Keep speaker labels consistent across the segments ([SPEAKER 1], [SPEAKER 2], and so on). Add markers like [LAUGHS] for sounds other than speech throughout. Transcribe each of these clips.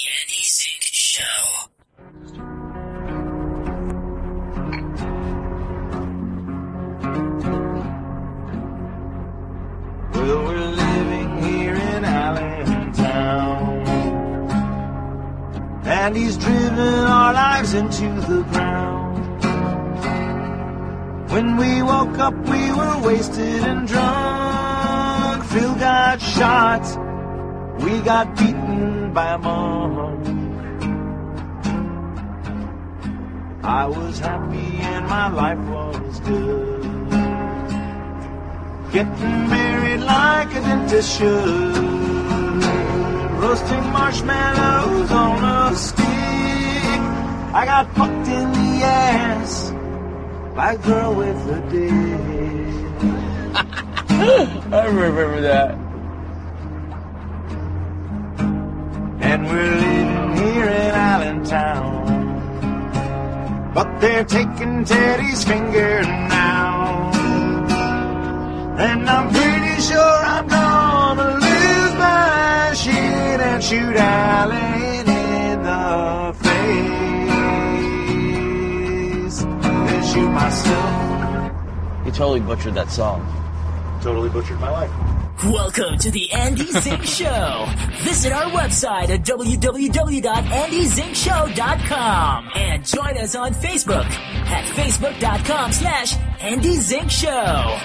[SPEAKER 1] Andy Zink Show.
[SPEAKER 2] Well, we're living here in Allentown. And he's driven our lives into the ground. When we woke up, we were wasted and drunk. Phil got shot. We got beaten by a monk. I was happy and my life was good. Getting married like a dentist should. Roasting marshmallows on a stick. I got fucked in the ass by a girl with a dick. [LAUGHS]
[SPEAKER 3] I remember that.
[SPEAKER 2] We're living here in Allentown. But they're taking Teddy's finger now. And I'm pretty sure I'm gonna lose my shit and shoot Allen in the face. Then shoot myself.
[SPEAKER 3] You totally butchered that song.
[SPEAKER 2] Totally butchered my life.
[SPEAKER 1] Welcome to the Andy Zink Show. Visit our website at www.andyzinkshow.com and join us on Facebook at facebook.com slash Andy Zink Show.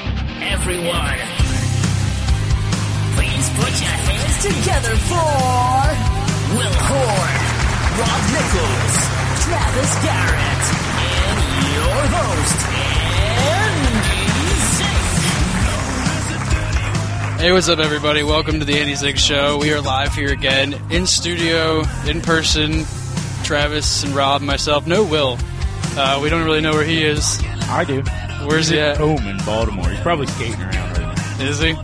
[SPEAKER 1] Everyone, please put your hands together for Will Horn, Rob Nichols, Travis Garrett, and your host,
[SPEAKER 4] Hey, what's up, everybody? Welcome to the Andy Zink Show. We are live here again, in studio, in person. Travis and Rob, myself. No Will. Uh, we don't really know where he is.
[SPEAKER 5] I do.
[SPEAKER 4] Where's he at?
[SPEAKER 5] Home in Baltimore. He's probably skating around right now.
[SPEAKER 4] Is he?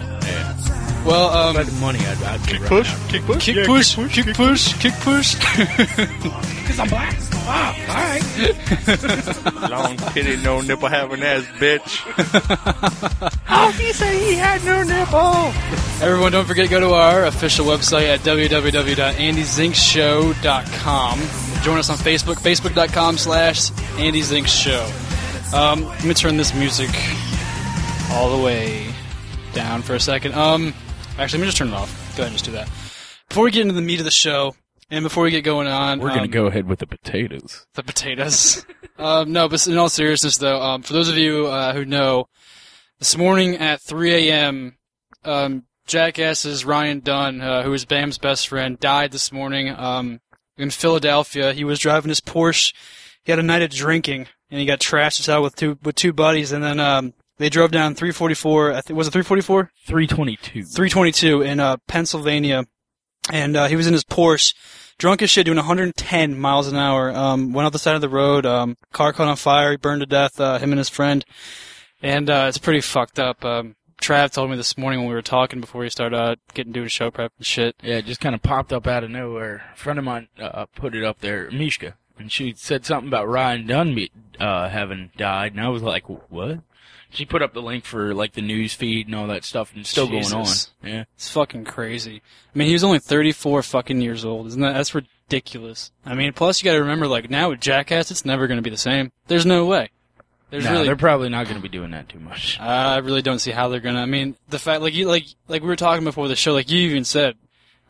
[SPEAKER 5] Yeah.
[SPEAKER 4] Well, um,
[SPEAKER 5] About the money, I'd, I'd kick
[SPEAKER 4] push, kick push, [LAUGHS] kick push, kick push, kick push.
[SPEAKER 5] Because I'm black. Ah, all right. [LAUGHS]
[SPEAKER 3] Long titty, no nipple having ass bitch. [LAUGHS]
[SPEAKER 5] How Oh, he said he had no nipple.
[SPEAKER 4] Everyone, don't forget to go to our official website at www.andyzinkshow.com. Join us on Facebook, facebook.com slash andyzinkshow. Um, let me turn this music all the way down for a second. Um, actually, let me just turn it off. Go ahead and just do that. Before we get into the meat of the show, and before we get going on,
[SPEAKER 5] We're going
[SPEAKER 4] um,
[SPEAKER 5] to go ahead with the potatoes.
[SPEAKER 4] the potatoes. [LAUGHS] um, no, but in all seriousness, though, um, for those of you uh, who know, this morning at 3 a.m., um, Jackass's Ryan Dunn, uh, who is Bam's best friend, died this morning um, in Philadelphia. He was driving his Porsche. He had a night of drinking, and he got trashed out with two with two buddies, and then um, they drove down 344. I think was it 344?
[SPEAKER 5] 322.
[SPEAKER 4] 322 in uh, Pennsylvania, and uh, he was in his Porsche, drunk as shit, doing 110 miles an hour. Um, went off the side of the road. Um, car caught on fire. He burned to death. Uh, him and his friend, and uh, it's pretty fucked up. Um, Trav told me this morning when we were talking before we started uh, getting doing show prep and shit.
[SPEAKER 5] Yeah, it just kind of popped up out of nowhere. A friend of mine uh, put it up there, Mishka, and she said something about Ryan Dunn uh, having died, and I was like, what? She put up the link for like the news feed and all that stuff, and it's still
[SPEAKER 4] Jesus.
[SPEAKER 5] going on. Yeah.
[SPEAKER 4] It's fucking crazy. I mean, he was only 34 fucking years old. Isn't that that's ridiculous? I mean, plus you got to remember, like now with Jackass, it's never going to be the same. There's no way. There's
[SPEAKER 5] No,
[SPEAKER 4] really
[SPEAKER 5] they're probably not going to be doing that too much.
[SPEAKER 4] I really don't see how they're gonna. I mean, the fact, like you, like, like we were talking before the show, like you even said,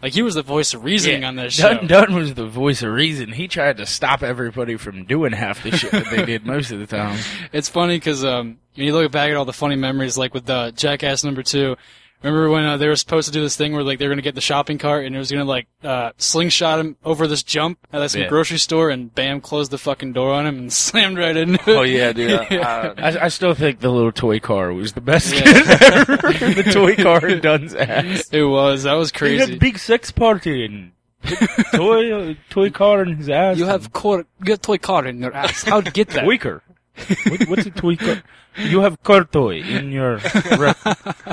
[SPEAKER 4] like he was the voice of reasoning on that show.
[SPEAKER 5] Dunn, Dunn was the voice of reason. He tried to stop everybody from doing half the shit that they did most of the time. [LAUGHS]
[SPEAKER 4] It's funny because um, when you look back at all the funny memories, like with uh, Jackass number two. Remember when uh, they were supposed to do this thing where like they were gonna get the shopping cart and it was gonna like uh, slingshot him over this jump at like, some
[SPEAKER 5] Yeah.
[SPEAKER 4] grocery store and bam closed the fucking door on him and [LAUGHS] slammed right into it.
[SPEAKER 3] Oh yeah, dude. I, [LAUGHS] I,
[SPEAKER 5] I, I still think the little toy car was the best
[SPEAKER 4] Yeah.
[SPEAKER 5] ever. [LAUGHS] the toy car in Dunn's ass.
[SPEAKER 4] It was that was
[SPEAKER 5] He
[SPEAKER 4] crazy.
[SPEAKER 5] had big sex party and toy uh, toy car in his ass.
[SPEAKER 4] You have car, you have toy car in your ass. How'd you get that?
[SPEAKER 5] toy car. What, what's a toy car? You have car toy in your rep.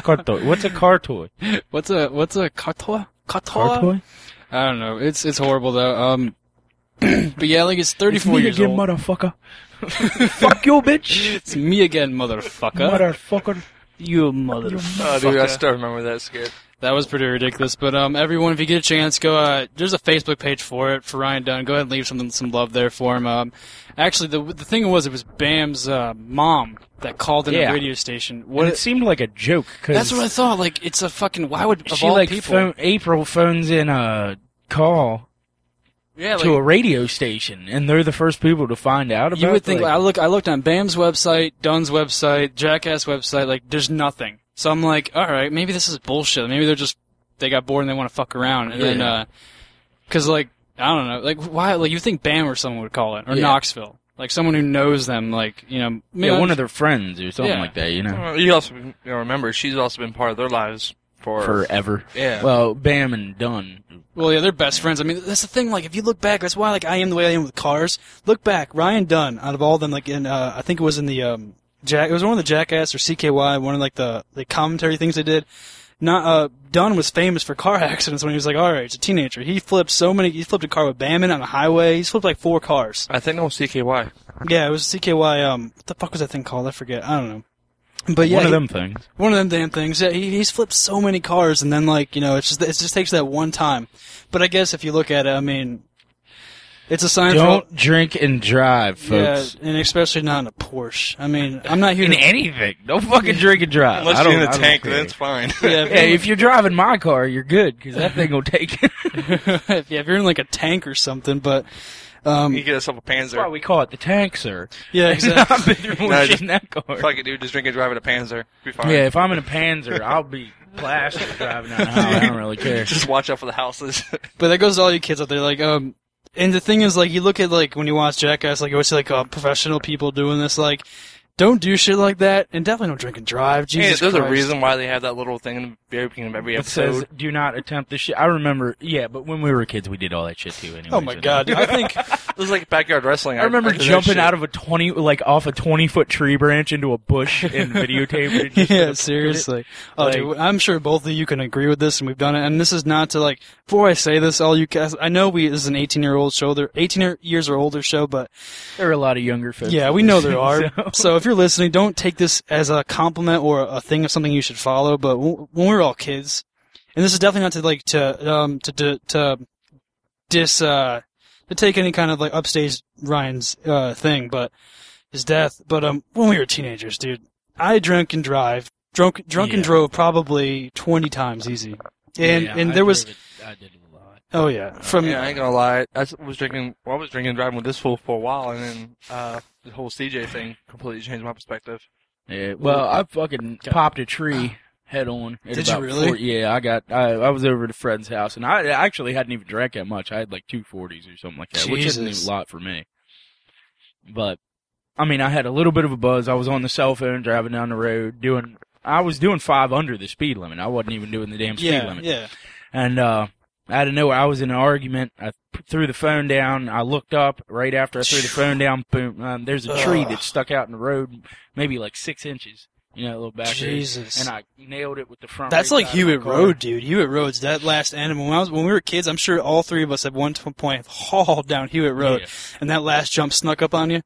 [SPEAKER 5] car toy. What's a car toy?
[SPEAKER 4] What's a what's a car toy? Car toy?
[SPEAKER 5] Car toy?
[SPEAKER 4] I don't know. It's it's horrible though. Um, [CLEARS THROAT] but yeah, like it's 34
[SPEAKER 5] Me
[SPEAKER 4] years
[SPEAKER 5] again,
[SPEAKER 4] old.
[SPEAKER 5] motherfucker. [LAUGHS] Fuck you, bitch.
[SPEAKER 4] It's me again, motherfucker.
[SPEAKER 5] Motherfucker.
[SPEAKER 4] you motherfucker.
[SPEAKER 3] oh, dude, I still remember that skit.
[SPEAKER 4] That was pretty ridiculous. But um, everyone, if you get a chance, go. Uh, there's a Facebook page for it for Ryan Dunn. Go ahead and leave some some love there for him. Um, actually, the the thing was, it was Bam's uh, mom that called in
[SPEAKER 5] Yeah.
[SPEAKER 4] a radio station.
[SPEAKER 5] What
[SPEAKER 4] What?
[SPEAKER 5] it seemed like a joke. Cause
[SPEAKER 4] that's what I thought. Like, it's a fucking. Why would of
[SPEAKER 5] she
[SPEAKER 4] all
[SPEAKER 5] like
[SPEAKER 4] people?
[SPEAKER 5] phone, April phones in a call
[SPEAKER 4] yeah, like,
[SPEAKER 5] to a radio station, and they're the first people to find out about. It.
[SPEAKER 4] You would think
[SPEAKER 5] like,
[SPEAKER 4] I look. I looked on Bam's website, Dunn's website, Jackass website. Like, there's nothing. So I'm like, all right, maybe this is bullshit. Maybe they're just they got bored and they want to fuck around. And then,
[SPEAKER 5] Yeah.
[SPEAKER 4] uh 'cause like I don't know, like why? Like you think Bam or someone would call it or
[SPEAKER 5] Yeah.
[SPEAKER 4] Knoxville, like someone who knows them, like you know,
[SPEAKER 5] yeah, one of their friends or something
[SPEAKER 4] Yeah.
[SPEAKER 5] like that. You know,
[SPEAKER 3] Well, You also you know, remember she's also been part of their lives for
[SPEAKER 5] forever.
[SPEAKER 3] yeah.
[SPEAKER 5] Well, Bam and Dunn.
[SPEAKER 4] Well, yeah, they're best friends. I mean, that's the thing. Like, if you look back, that's why like I am the way I am with cars. Look back, Ryan Dunn, out of all of them, like in uh, I think it was in the um, Jack, it was one of the Jackass or CKY, one of like the the commentary things they did. Not uh, Dunn was famous for car [LAUGHS] accidents when he was like, all right, it's a teenager. He flipped so many. He flipped a car with Bamen on the highway. He's flipped like four cars.
[SPEAKER 3] I think it was CKY.
[SPEAKER 4] Yeah, it was CKY. Um, what the fuck was that thing called? I forget. I don't know. But yeah,
[SPEAKER 5] one of
[SPEAKER 4] he-
[SPEAKER 5] them things.
[SPEAKER 4] one of them damn things. Yeah, he, he's flipped so many cars, and then like you know, it's just it just takes that one time. But I guess if you look at it, I mean, it's a sign
[SPEAKER 5] Don't drink and drive,
[SPEAKER 4] for yeah,
[SPEAKER 5] folks.
[SPEAKER 4] and especially not in a Porsche. I mean, I'm not here
[SPEAKER 5] In
[SPEAKER 4] to
[SPEAKER 5] anything, don't fucking drink and drive.
[SPEAKER 3] Unless
[SPEAKER 5] I don't,
[SPEAKER 3] you're in a tank,
[SPEAKER 5] care.
[SPEAKER 3] then it's fine.
[SPEAKER 4] yeah, if,
[SPEAKER 5] Yeah, if you're driving my car, you're good because that thing will take.
[SPEAKER 4] you're, [LAUGHS] if, yeah, if you're in like a tank or something, but um,
[SPEAKER 3] you get yourself a Panzer.
[SPEAKER 5] That's why we call it the tank, sir.
[SPEAKER 4] yeah, exactly. [LAUGHS]
[SPEAKER 5] I've been through more
[SPEAKER 3] No,
[SPEAKER 5] shit
[SPEAKER 3] just-
[SPEAKER 5] in that car.
[SPEAKER 3] Fuck it, dude. Just drink and drive in a Panzer. Be fine.
[SPEAKER 5] Yeah, if I'm in a Panzer, I'll be plastic driving down the highway. I don't really [LAUGHS] care.
[SPEAKER 3] Just watch out for the houses.
[SPEAKER 4] But that goes to all you kids out there. Like, um, and the thing is, like, you look at like when you watch Jackass, like you always see like uh, professional people doing this. Like, don't do shit like that, and definitely don't drink and drive.
[SPEAKER 3] Hey,
[SPEAKER 4] Jesus
[SPEAKER 3] there's a reason why they have that little thing in the very beginning of every episode.
[SPEAKER 5] It says,
[SPEAKER 3] episode.
[SPEAKER 5] "Do not attempt this shit." I remember, yeah, but when we were kids, we did all that shit too. Anyway.
[SPEAKER 4] Oh my god, dude, I think [LAUGHS]
[SPEAKER 3] This is like backyard wrestling.
[SPEAKER 5] I remember
[SPEAKER 3] did
[SPEAKER 5] jumping out of a twenty, like off a twenty foot tree branch into a bush and videotaping it.
[SPEAKER 4] yeah,
[SPEAKER 5] to-
[SPEAKER 4] seriously. Oh,
[SPEAKER 5] Like-
[SPEAKER 4] dude, I'm sure both of you can agree with this, and we've done it. And this is not to like. Before I say this, all you guys, I know we this is an 18 year old show, there 18 years or older show, but
[SPEAKER 5] There are a lot of younger folks.
[SPEAKER 4] yeah, we know there are.
[SPEAKER 5] So-
[SPEAKER 4] So if you're listening, don't take this as a compliment or a thing of something you should follow. But w- when we were all kids, and this is definitely not to like to um to to, to dis uh to take any kind of like upstage Ryan's uh thing, but his death. But um when we were teenagers, dude, I drank and drive, drunk drunk and drove probably 20 times easy. And
[SPEAKER 5] Yeah,
[SPEAKER 4] and
[SPEAKER 5] I
[SPEAKER 4] there was
[SPEAKER 5] drove it- I did it a lot.
[SPEAKER 4] Oh yeah from
[SPEAKER 3] Yeah, I ain't gonna lie. I was drinking. Well, I was drinking and driving with this fool for a while, and then uh, the whole CJ thing completely changed my perspective.
[SPEAKER 5] Yeah, well, I fucking popped a tree head on. at
[SPEAKER 4] Did you really?
[SPEAKER 5] four- yeah, I got. I, I was over at a friend's house, and I actually hadn't even drank that much. I had like two forties or something like that, which isn't a lot for me. But I mean, I had a little bit of a buzz. I was on the cell phone driving down the road doing. I was doing five under the speed limit. I wasn't even doing the damn speed
[SPEAKER 4] yeah
[SPEAKER 5] limit.
[SPEAKER 4] yeah
[SPEAKER 5] And uh out of nowhere, I was in an argument. I threw the phone down. I looked up right after I threw the phone down. Boom! Um, there's a tree
[SPEAKER 4] Ugh.
[SPEAKER 5] that stuck out in the road, maybe like six inches. You know, a little back.
[SPEAKER 4] Jesus.
[SPEAKER 5] And I nailed it with the front.
[SPEAKER 4] That's
[SPEAKER 5] right
[SPEAKER 4] like
[SPEAKER 5] side of my
[SPEAKER 4] Hewitt. Road, dude. Hewitt Road's that last end. When I was when we were kids, I'm sure all three of us at one point hauled down Hewitt Road,
[SPEAKER 5] Yeah.
[SPEAKER 4] and that last jump snuck up on you.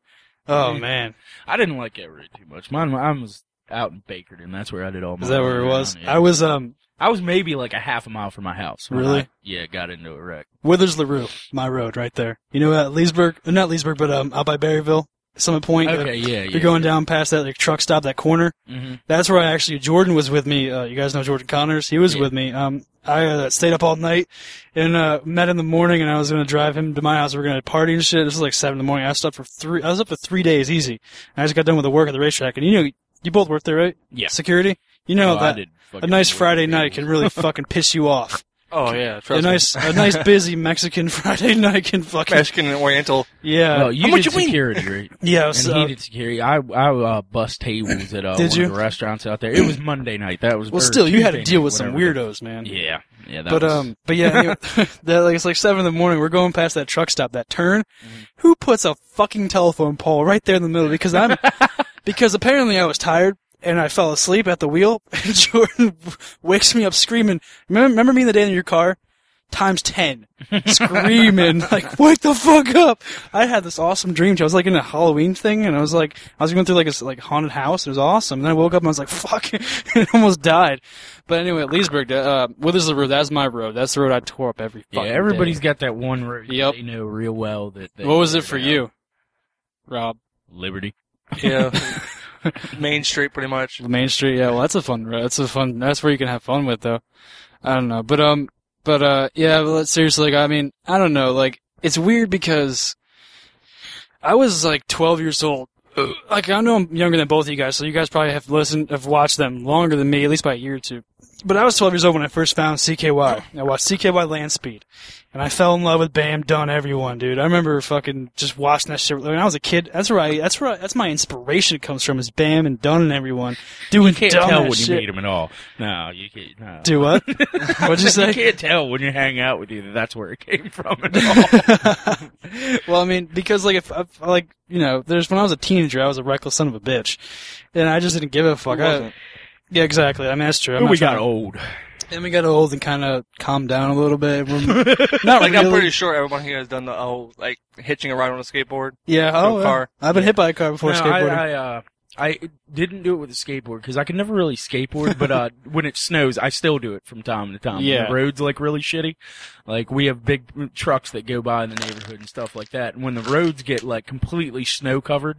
[SPEAKER 4] Oh
[SPEAKER 5] Mhm.
[SPEAKER 4] man,
[SPEAKER 5] I didn't like that road too much. Mine, I was out in Bakerton. That's where I did all my.
[SPEAKER 4] is that where it was?
[SPEAKER 5] yeah.
[SPEAKER 4] I was um
[SPEAKER 5] I was maybe like a half a mile from my house.
[SPEAKER 4] Really?
[SPEAKER 5] I, yeah, got into a wreck.
[SPEAKER 4] Withers Larue, my road right there. You know that Leesburg, uh, not Leesburg, but um out by Berryville, Summit Point. uh,
[SPEAKER 5] Okay, yeah, yeah.
[SPEAKER 4] You're going down past that like truck stop, that corner.
[SPEAKER 5] hmm
[SPEAKER 4] That's where I actually Jordan was with me. Uh, you guys know Jordan Connors. He was
[SPEAKER 5] Yeah.
[SPEAKER 4] with me. Um, I uh, stayed up all night and uh, met in the morning, and I was going to drive him to my house. We were going to party and shit. This was like seven in the morning. I was up for three. I was up for three days easy. And I just got done with the work at the racetrack, and you know, you both worked there, right?
[SPEAKER 5] Yeah.
[SPEAKER 4] Security. You know
[SPEAKER 5] Oh,
[SPEAKER 4] that a nice Friday
[SPEAKER 5] days.
[SPEAKER 4] night can really [LAUGHS] fucking piss you off.
[SPEAKER 3] Oh yeah,
[SPEAKER 4] A
[SPEAKER 3] trust me.
[SPEAKER 4] nice, a nice [LAUGHS] busy Mexican [LAUGHS] Friday night can fucking
[SPEAKER 3] Mexican and Oriental.
[SPEAKER 4] yeah,
[SPEAKER 5] Well, you
[SPEAKER 3] How much
[SPEAKER 5] did
[SPEAKER 3] you win?
[SPEAKER 5] security, right?
[SPEAKER 4] yeah.
[SPEAKER 5] And
[SPEAKER 4] So,
[SPEAKER 5] he did security. I I uh, bust tables at uh,
[SPEAKER 4] Did
[SPEAKER 5] one
[SPEAKER 4] you?
[SPEAKER 5] of the restaurants out there. It was Monday night. That was
[SPEAKER 4] well,
[SPEAKER 5] or
[SPEAKER 4] still, you had to deal
[SPEAKER 5] night,
[SPEAKER 4] with some weirdos, man.
[SPEAKER 5] Yeah, yeah. That
[SPEAKER 4] but
[SPEAKER 5] was,
[SPEAKER 4] um, but yeah, anyway, that, like it's like seven in the morning. We're going past that truck stop, that turn.
[SPEAKER 5] Mm-hmm.
[SPEAKER 4] Who puts a fucking telephone pole right there in the middle? Because I'm, because apparently I was tired and I fell asleep at the wheel. [LAUGHS] And Jordan wakes me up screaming. Remember, remember me the day in your car? times ten, [LAUGHS] screaming like, "Wake the fuck up!" I had this awesome dream. I was like in a Halloween thing, and I was like, I was going through like a like haunted house. It was awesome. And then I woke up and I was like, [LAUGHS] "Fuck!" and almost died. But anyway, at Leesburg, uh, Withers Road. That's my road. That's the road I tore up every
[SPEAKER 5] Yeah,
[SPEAKER 4] fucking
[SPEAKER 5] everybody's
[SPEAKER 4] day.
[SPEAKER 5] got that one road
[SPEAKER 4] Yep.
[SPEAKER 5] they know real well. That they
[SPEAKER 4] What was it for
[SPEAKER 5] down.
[SPEAKER 4] you, Rob?
[SPEAKER 5] Liberty.
[SPEAKER 3] Yeah. [LAUGHS] Main Street, pretty much.
[SPEAKER 4] Main Street, yeah. Well, that's a fun. That's a fun. That's where you can have fun with, though. I don't know, but um, but uh, yeah. But seriously, like, I mean, I don't know. Like, it's weird because I was like 12 years old. Like, I know I'm younger than both of you guys, so you guys probably have listened, have watched them longer than me, at least by a year or two. But I was 12 years old when I first found CKY. Oh. I watched CKY Land Speed. And I fell in love with Bam Dunn Everyone, dude. I remember fucking just watching that shit when I was a kid. That's where I, that's where I, that's my inspiration comes from is Bam and Dunn and Everyone doing
[SPEAKER 5] You can't
[SPEAKER 4] dumb
[SPEAKER 5] tell when you
[SPEAKER 4] shit.
[SPEAKER 5] meet them at all. No, you can't. No.
[SPEAKER 4] Do what? [LAUGHS] What'd you
[SPEAKER 5] you
[SPEAKER 4] say?
[SPEAKER 5] can't tell when you hang out with you that that's where it came from at [LAUGHS] all.
[SPEAKER 4] well, I mean, because like if, if like you know, there's when I was a teenager, I was a reckless son of a bitch, and I just didn't give a fuck.
[SPEAKER 3] Who
[SPEAKER 4] I-
[SPEAKER 3] wasn't?
[SPEAKER 4] yeah, exactly. I mean, that's true. I'm
[SPEAKER 5] But we got
[SPEAKER 4] to-
[SPEAKER 5] old.
[SPEAKER 4] and we got old and kind of calmed down a little bit. We're [LAUGHS] not
[SPEAKER 3] Like,
[SPEAKER 4] really.
[SPEAKER 3] I'm pretty sure everyone here has done the whole, like, hitching a ride on a skateboard.
[SPEAKER 4] yeah. Oh,
[SPEAKER 3] a
[SPEAKER 4] yeah.
[SPEAKER 3] car.
[SPEAKER 4] I've been hit by a car before
[SPEAKER 5] No,
[SPEAKER 4] skateboarding.
[SPEAKER 5] I, I, uh, I didn't do it with a skateboard because I can never really skateboard. but uh, [LAUGHS] when it snows, I still do it from time to time. When
[SPEAKER 4] Yeah.
[SPEAKER 5] the roads like really shitty. Like we have big trucks that go by in the neighborhood and stuff like that. And when the roads get like completely snow covered,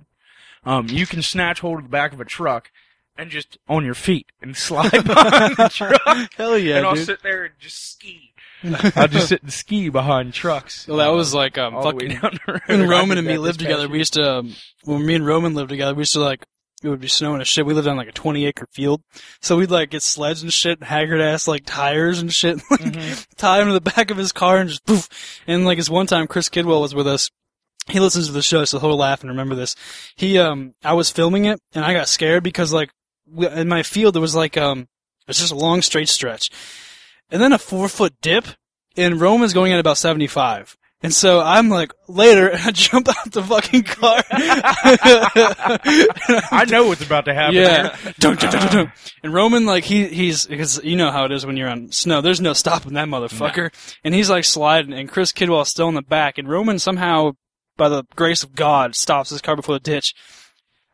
[SPEAKER 5] um, you can snatch hold of the back of a truck and just on your feet and [LAUGHS] slide behind the [LAUGHS] truck.
[SPEAKER 4] Hell yeah,
[SPEAKER 5] and I'll
[SPEAKER 4] dude.
[SPEAKER 5] sit there and just ski. [LAUGHS] I'll just sit and ski behind trucks.
[SPEAKER 4] Well, that was like um,
[SPEAKER 5] all the way
[SPEAKER 4] fucking
[SPEAKER 5] down the road.
[SPEAKER 4] when Roman and me lived together,
[SPEAKER 5] past
[SPEAKER 4] we used to, um, when me and Roman lived together, we used to like, it would be snowing and shit. We lived on like a 20 acre field. So we'd like get sleds and shit, haggard ass like tires and shit, like
[SPEAKER 5] Mm-hmm.
[SPEAKER 4] tie them to the back of his car and just poof. And like this one time, Chris Kidwell was with us. He listens to the show, so he'll laugh and remember this. He, um, I was filming it and I got scared because like we- in my field, there was like, um, it's just a long straight stretch and then a four foot dip and Roman's going at about 75. And so I'm like, later, [LAUGHS] I jump out the fucking car. [LAUGHS]
[SPEAKER 5] I know what's about to happen.
[SPEAKER 4] yeah. [LAUGHS] Dun, dun, dun, dun. And Roman, like, he, he's, because you know how it is when you're on snow. There's no stopping that motherfucker. And he's like sliding, and Chris Kidwell's still in the back, and Roman somehow, by the grace of God, stops his car before the ditch.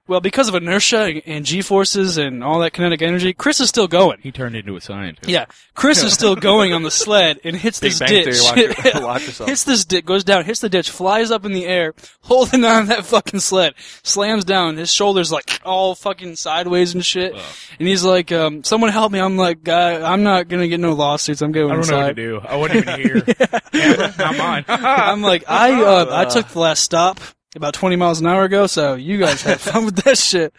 [SPEAKER 4] Well, because of inertia and, and G-forces and all that kinetic energy, Chris is still going.
[SPEAKER 5] He turned into a scientist.
[SPEAKER 4] Yeah, Chris is still [LAUGHS] going on the sled and hits
[SPEAKER 3] Big
[SPEAKER 4] this
[SPEAKER 3] Bang
[SPEAKER 4] ditch.
[SPEAKER 3] Theory, watch, it- [LAUGHS] watch yourself.
[SPEAKER 4] hits this ditch, goes down, hits the ditch, flies up in the air, holding on that fucking sled, slams down. His shoulders like all fucking sideways and shit. And he's like, um, "Someone help me!" I'm like, "Guy, I'm not gonna get no lawsuits. I'm going inside."
[SPEAKER 5] I don't know what
[SPEAKER 4] inside."
[SPEAKER 5] to do. I wasn't even here. [LAUGHS] Camera, not mine.
[SPEAKER 4] I'm like, I uh, I took the last stop about 20 miles an hour ago, so you guys have fun with that shit.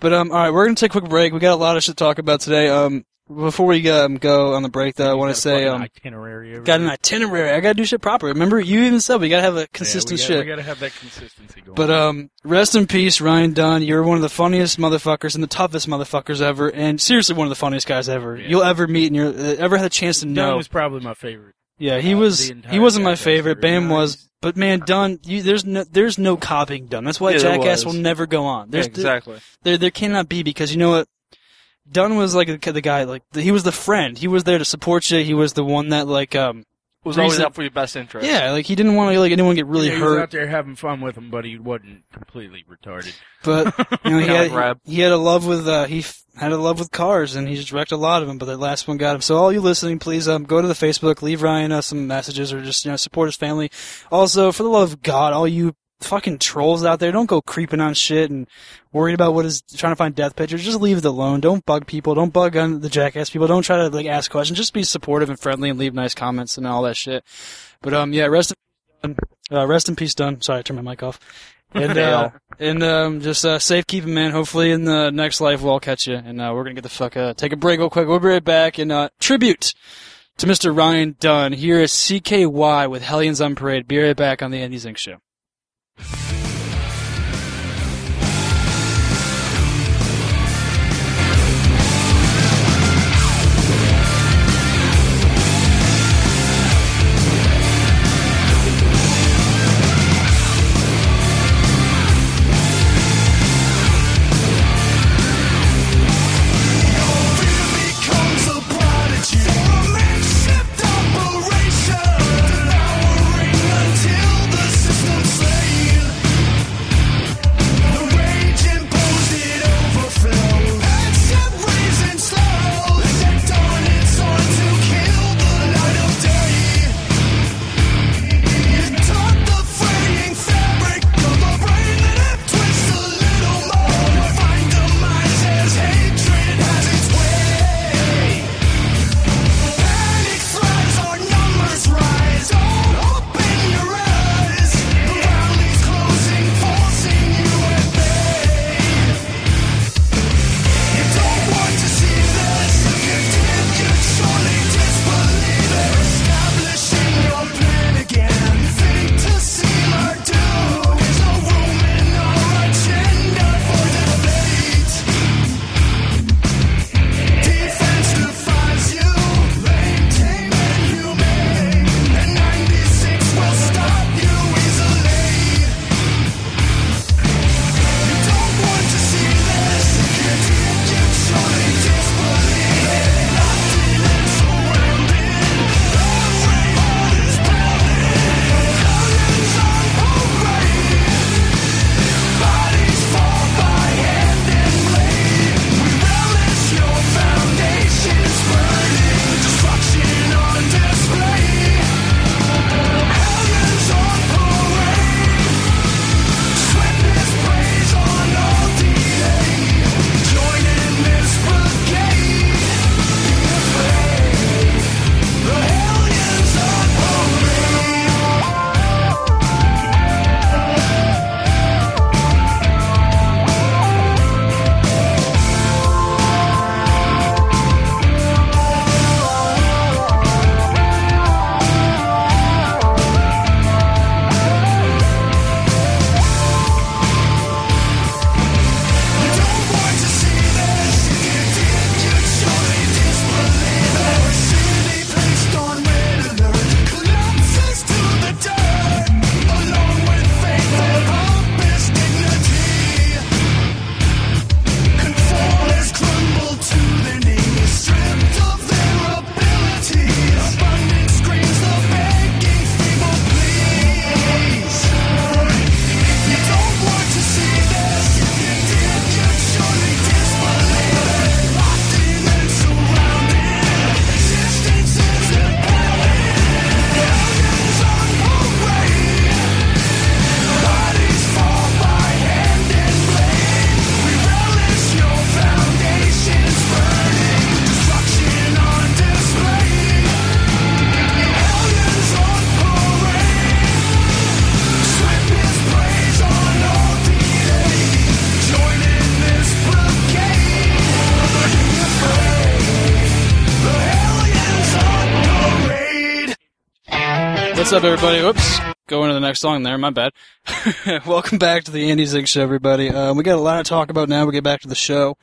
[SPEAKER 4] But um, all right, we're gonna take a quick break. We got a lot of shit to talk about today. Um, before we um, go on the break, though, I want to say um,
[SPEAKER 5] itinerary. over
[SPEAKER 4] got an itinerary. I gotta do shit proper. Remember, you even said we gotta have a
[SPEAKER 5] Yeah,
[SPEAKER 4] consistent
[SPEAKER 5] we gotta,
[SPEAKER 4] shit.
[SPEAKER 5] We gotta have that consistency going.
[SPEAKER 4] But um, rest in peace, Ryan Dunn. You're one of the funniest motherfuckers and the toughest motherfuckers ever, and seriously one of the funniest guys ever
[SPEAKER 5] Yeah.
[SPEAKER 4] you'll ever meet and you're uh, ever had a chance to
[SPEAKER 5] Dunn
[SPEAKER 4] know.
[SPEAKER 5] was probably my favorite.
[SPEAKER 4] Yeah, he
[SPEAKER 5] uh,
[SPEAKER 4] was he wasn't my favorite. Bam
[SPEAKER 5] No,
[SPEAKER 4] was. But man, Dunn, you, there's no there's no copying Dunn. That's why
[SPEAKER 3] Yeah,
[SPEAKER 4] Jackass will never go on.
[SPEAKER 3] Yeah,
[SPEAKER 4] There's
[SPEAKER 3] exactly.
[SPEAKER 4] there there cannot be because you know what. Dunn was like the, the guy, like the, he was the friend. He was there to support you. He was the one that like, um,
[SPEAKER 3] was always
[SPEAKER 4] reason-
[SPEAKER 3] out for your best interest.
[SPEAKER 4] yeah, like he didn't want to like anyone get really
[SPEAKER 5] yeah, he was
[SPEAKER 4] hurt.
[SPEAKER 5] out there having fun with him, but he wasn't completely retarded.
[SPEAKER 4] But you know, he [LAUGHS] had,
[SPEAKER 3] like Rab.
[SPEAKER 4] he had a love with uh, he f- of love with cars, and he just wrecked a lot of them. But that last one got him. So all you listening, please um, go to the Facebook, leave Ryan uh, some messages, or just you know support his family. Also, for the love of God, all you fucking trolls out there, don't go creeping on shit and worried about what is trying to find death pictures. Just leave it alone. Don't bug people. Don't bug on the jackass people. Don't try to like ask questions. Just be supportive and friendly and leave nice comments and all that shit. But um, yeah, rest in uh, rest in peace, Dunn. Sorry, I turned my mic off. And uh, and um, just uh, safekeeping, man. Hopefully, in the next life, we'll all catch you. And uh, we're gonna get the fuck uh, take a break real quick. We'll be right back. And uh, tribute to Mr. Ryan Dunn. Here is CKY with Hellions on Parade. Be right back on the Andy Zink Show. What's up, everybody? Oops. Going to the next song there. My bad. [LAUGHS] Welcome back to the Andy Zink Show, everybody. Um, we got a lot to talk about now. We get back to the show.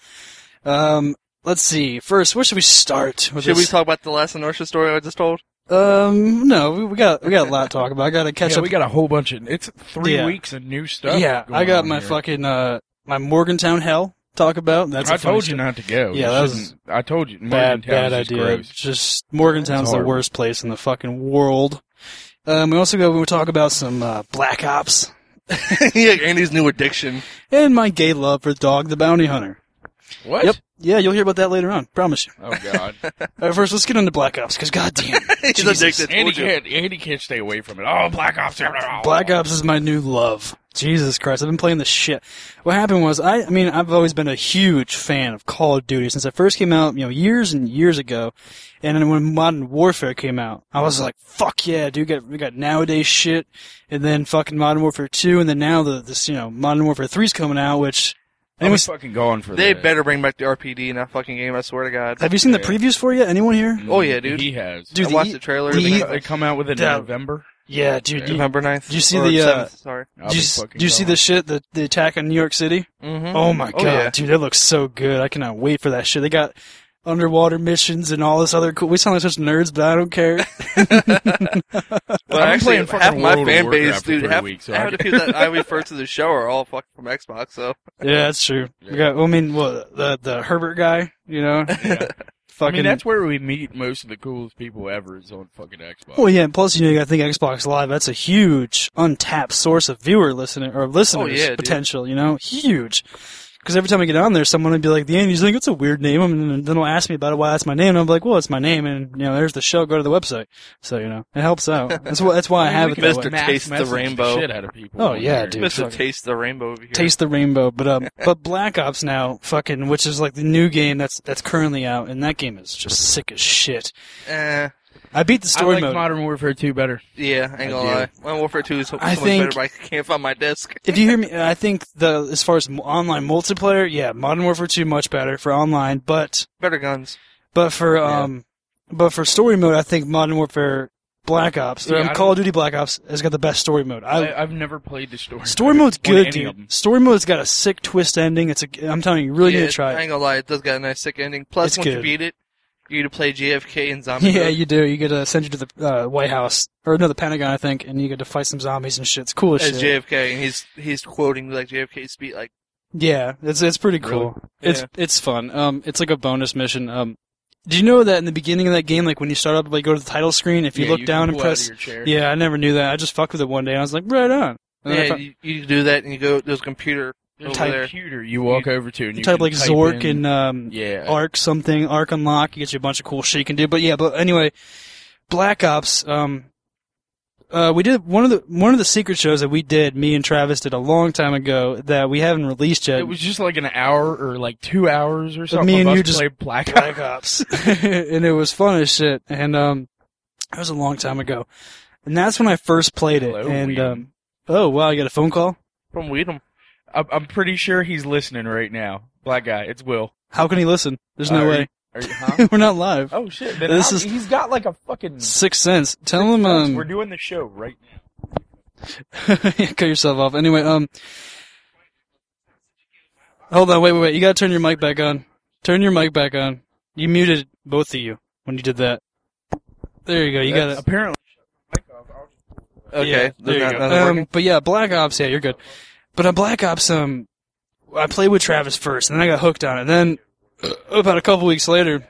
[SPEAKER 4] Um, let's see. First, where should we start? With
[SPEAKER 3] Should we talk about the last inertia story I just told?
[SPEAKER 4] Um, no, we, we got we got a lot to talk about. I got to catch
[SPEAKER 5] Yeah,
[SPEAKER 4] up.
[SPEAKER 5] we got a whole bunch of. It's three
[SPEAKER 4] Yeah.
[SPEAKER 5] weeks of new stuff.
[SPEAKER 4] yeah,
[SPEAKER 5] going
[SPEAKER 4] I got
[SPEAKER 5] on
[SPEAKER 4] my
[SPEAKER 5] here.
[SPEAKER 4] fucking uh my Morgantown hell talk about. That's a
[SPEAKER 5] I
[SPEAKER 4] funny
[SPEAKER 5] told you
[SPEAKER 4] story.
[SPEAKER 5] not to go.
[SPEAKER 4] Yeah,
[SPEAKER 5] You
[SPEAKER 4] that was
[SPEAKER 5] I told you.
[SPEAKER 4] bad,
[SPEAKER 5] Morgantown
[SPEAKER 4] bad
[SPEAKER 5] is just
[SPEAKER 4] idea.
[SPEAKER 5] gross.
[SPEAKER 4] Just Morgantown's the worst place in the fucking world. Um, we also go. We talk about some uh, Black Ops [LAUGHS]
[SPEAKER 3] yeah, Andy's new addiction.
[SPEAKER 4] and my gay love for Dog the Bounty Hunter.
[SPEAKER 5] What?
[SPEAKER 4] Yep. Yeah, you'll hear about that later on. Promise you.
[SPEAKER 5] Oh God. [LAUGHS]
[SPEAKER 4] Uh, first, let's get into Black Ops because goddamn, [LAUGHS]
[SPEAKER 3] He's
[SPEAKER 4] Jesus.
[SPEAKER 3] addicted.
[SPEAKER 5] Andy
[SPEAKER 3] Told you.
[SPEAKER 5] can't. Andy can't stay away from it. Oh, Black Ops.
[SPEAKER 4] Black Ops is my new love. Jesus Christ, I've been playing the shit. What happened was, I, I mean, I've always been a huge fan of Call of Duty since it first came out, you know, years and years ago. And then when Modern Warfare came out, I was like, fuck yeah, dude, got, we got nowadays shit. And then fucking Modern Warfare 2, and then now the, this, you know, Modern Warfare 3's coming out, which,
[SPEAKER 5] I'm fucking going for
[SPEAKER 3] They
[SPEAKER 5] that.
[SPEAKER 3] better bring back the RPD in that fucking game. I swear to God.
[SPEAKER 4] have you seen the previews for it yet? Anyone here?
[SPEAKER 3] Oh, yeah, dude.
[SPEAKER 5] He has.
[SPEAKER 4] Dude,
[SPEAKER 3] I
[SPEAKER 4] the
[SPEAKER 3] watched
[SPEAKER 4] E-
[SPEAKER 3] the trailer.
[SPEAKER 4] the
[SPEAKER 3] They
[SPEAKER 4] E-
[SPEAKER 3] come-
[SPEAKER 5] they come out with it in
[SPEAKER 4] That-
[SPEAKER 5] November.
[SPEAKER 4] Yeah, dude. You,
[SPEAKER 3] November 9th.
[SPEAKER 4] do you see
[SPEAKER 3] Or
[SPEAKER 4] the, uh,
[SPEAKER 3] 7th, sorry.
[SPEAKER 5] I'll
[SPEAKER 4] do you,
[SPEAKER 5] be
[SPEAKER 4] s-
[SPEAKER 5] fucking
[SPEAKER 4] do you see
[SPEAKER 5] going.
[SPEAKER 4] the shit, the, the attack on New York City?
[SPEAKER 3] Mm-hmm.
[SPEAKER 4] Oh my
[SPEAKER 3] Oh,
[SPEAKER 4] god,
[SPEAKER 3] yeah.
[SPEAKER 4] dude, that looks so good. I cannot wait for that shit. They got underwater missions and all this other cool. We sound like such nerds, but I don't care. [LAUGHS] [LAUGHS]
[SPEAKER 3] Well,
[SPEAKER 5] I'm
[SPEAKER 3] actually,
[SPEAKER 5] playing fucking
[SPEAKER 3] half my
[SPEAKER 5] World of
[SPEAKER 3] fan
[SPEAKER 5] Warcraft
[SPEAKER 3] base,
[SPEAKER 5] for
[SPEAKER 3] dude,
[SPEAKER 5] three
[SPEAKER 3] half,
[SPEAKER 5] weeks, so
[SPEAKER 3] half
[SPEAKER 5] I
[SPEAKER 3] the
[SPEAKER 5] can-
[SPEAKER 3] people that [LAUGHS] I refer to the show are all fucking from Xbox. So
[SPEAKER 4] yeah, that's true. We got. Well, I mean, well, the the Herbert guy, you know,
[SPEAKER 5] Yeah. I mean, that's where we meet most of the coolest people ever is on fucking Xbox.
[SPEAKER 4] well, yeah. and Plus, you know, you got to think Xbox Live. That's a huge untapped source of viewer listening or listeners
[SPEAKER 3] Oh, yeah, dude.
[SPEAKER 4] potential. You know, huge. Because every time I get on there, someone would be like, "The Andy's like, it's a weird name," and then they'll ask me about it. Why that's my name? And I'm like, "Well, it's my name," and you know, there's the show. Go to the website. So you know, it helps out. That's why. That's why I, [LAUGHS] have it.
[SPEAKER 5] we
[SPEAKER 4] That
[SPEAKER 5] can
[SPEAKER 4] way.
[SPEAKER 3] Mr.
[SPEAKER 5] mass
[SPEAKER 3] Taste the
[SPEAKER 5] message
[SPEAKER 3] Rainbow.
[SPEAKER 5] shit out of people.
[SPEAKER 4] Oh, yeah,
[SPEAKER 5] there.
[SPEAKER 4] dude.
[SPEAKER 3] Mr. Taste the Rainbow over here.
[SPEAKER 4] Taste the Rainbow, but um, [LAUGHS] but Black Ops now, fucking, which is like the new game that's that's currently out, and that game is just sick as shit.
[SPEAKER 3] Eh,
[SPEAKER 4] I beat the story mode.
[SPEAKER 5] I like
[SPEAKER 4] mode.
[SPEAKER 5] Modern Warfare 2 better.
[SPEAKER 3] yeah, ain't gonna
[SPEAKER 5] I
[SPEAKER 3] lie. Modern Warfare 2 is so, so
[SPEAKER 4] I think-
[SPEAKER 3] better, but I can't find my disc.
[SPEAKER 4] if you hear me, I think the as far as online multiplayer, yeah, Modern Warfare Two much better for online, but
[SPEAKER 3] Better guns.
[SPEAKER 4] but for um, but for story mode, I think Modern Warfare Black Ops,
[SPEAKER 5] See,
[SPEAKER 4] or,
[SPEAKER 5] I
[SPEAKER 4] um, Call of Duty Black Ops has got the best story mode. I,
[SPEAKER 5] I, I've never played the story.
[SPEAKER 4] story
[SPEAKER 5] mode
[SPEAKER 4] mode's good,
[SPEAKER 5] any of them.
[SPEAKER 4] dude. Story mode's got a sick twist ending. It's a, I'm telling you, you really
[SPEAKER 3] yeah,
[SPEAKER 4] need to try
[SPEAKER 3] I
[SPEAKER 4] it.
[SPEAKER 3] ain't gonna lie, it does got a nice sick ending. Plus,
[SPEAKER 4] It's
[SPEAKER 3] once
[SPEAKER 4] good.
[SPEAKER 3] you beat it, you to play JFK and [LAUGHS] zombie.
[SPEAKER 4] Yeah,
[SPEAKER 3] mode
[SPEAKER 4] you do. You get to send you to the uh, White House or no, the Pentagon, I think, and you get to fight some zombies and shit. It's cool as
[SPEAKER 3] as
[SPEAKER 4] shit.
[SPEAKER 3] JFK, and he's he's quoting like JFK's speech, like
[SPEAKER 4] Yeah, it's it's pretty cool. It's
[SPEAKER 3] Yeah.
[SPEAKER 4] it's fun. Um, it's like a bonus mission. Um, do you know that in the beginning of that game, like when you start up, like go to the title screen, if you
[SPEAKER 5] Yeah,
[SPEAKER 4] look
[SPEAKER 5] can
[SPEAKER 4] down and
[SPEAKER 5] pull out of
[SPEAKER 4] press, yeah, I never knew that. I just fucked with it one day, and I was like, right on. And
[SPEAKER 3] yeah,
[SPEAKER 4] found-
[SPEAKER 3] you, you do that, and you go there's a computer
[SPEAKER 5] There's a computer you walk over to and
[SPEAKER 4] you
[SPEAKER 5] you
[SPEAKER 4] type
[SPEAKER 5] can
[SPEAKER 4] like Zork
[SPEAKER 5] in-
[SPEAKER 4] and um,
[SPEAKER 5] yeah.
[SPEAKER 4] Arc something, Arc Unlock. You get you a bunch of cool shit you can do. But yeah, but anyway, Black Ops. Um, uh, we did one of the one of the secret shows that we did. Me and Travis did a long time ago that we haven't released yet.
[SPEAKER 5] It was just like an hour or like two hours or something.
[SPEAKER 4] me and you just-
[SPEAKER 5] played Black
[SPEAKER 4] Black [LAUGHS]
[SPEAKER 5] Ops.
[SPEAKER 4] Ops, [LAUGHS] and it was fun as shit. And um, that was a long time ago, and that's when I first played it.
[SPEAKER 5] Hello,
[SPEAKER 4] and
[SPEAKER 5] Weedham.
[SPEAKER 4] um, oh wow, I got a phone call.
[SPEAKER 3] from Weedham.
[SPEAKER 5] I'm, I'm pretty sure he's listening right now. Black guy, it's Will.
[SPEAKER 4] How can he listen? There's no
[SPEAKER 5] Are
[SPEAKER 4] way.
[SPEAKER 5] are you- huh? [LAUGHS]
[SPEAKER 4] We're not live.
[SPEAKER 5] oh shit! Then
[SPEAKER 4] This
[SPEAKER 5] is—he's got like a fucking.
[SPEAKER 4] Sixth sense. Tell him.
[SPEAKER 5] We're
[SPEAKER 4] Um,
[SPEAKER 5] doing the show right now. [LAUGHS]
[SPEAKER 4] cut yourself off. Anyway, um, hold on. Wait, wait, wait. You gotta turn your mic back on. Turn your mic back on. You muted both of you when you did that. There you go. You got it.
[SPEAKER 5] Apparently,
[SPEAKER 3] Okay,
[SPEAKER 4] Yeah, there you
[SPEAKER 3] not-
[SPEAKER 4] go. Um, but yeah, Black Ops. Yeah, you're good. But on Black Ops, um, I played with Travis first, and then I got hooked on it. Then uh, about a couple weeks later,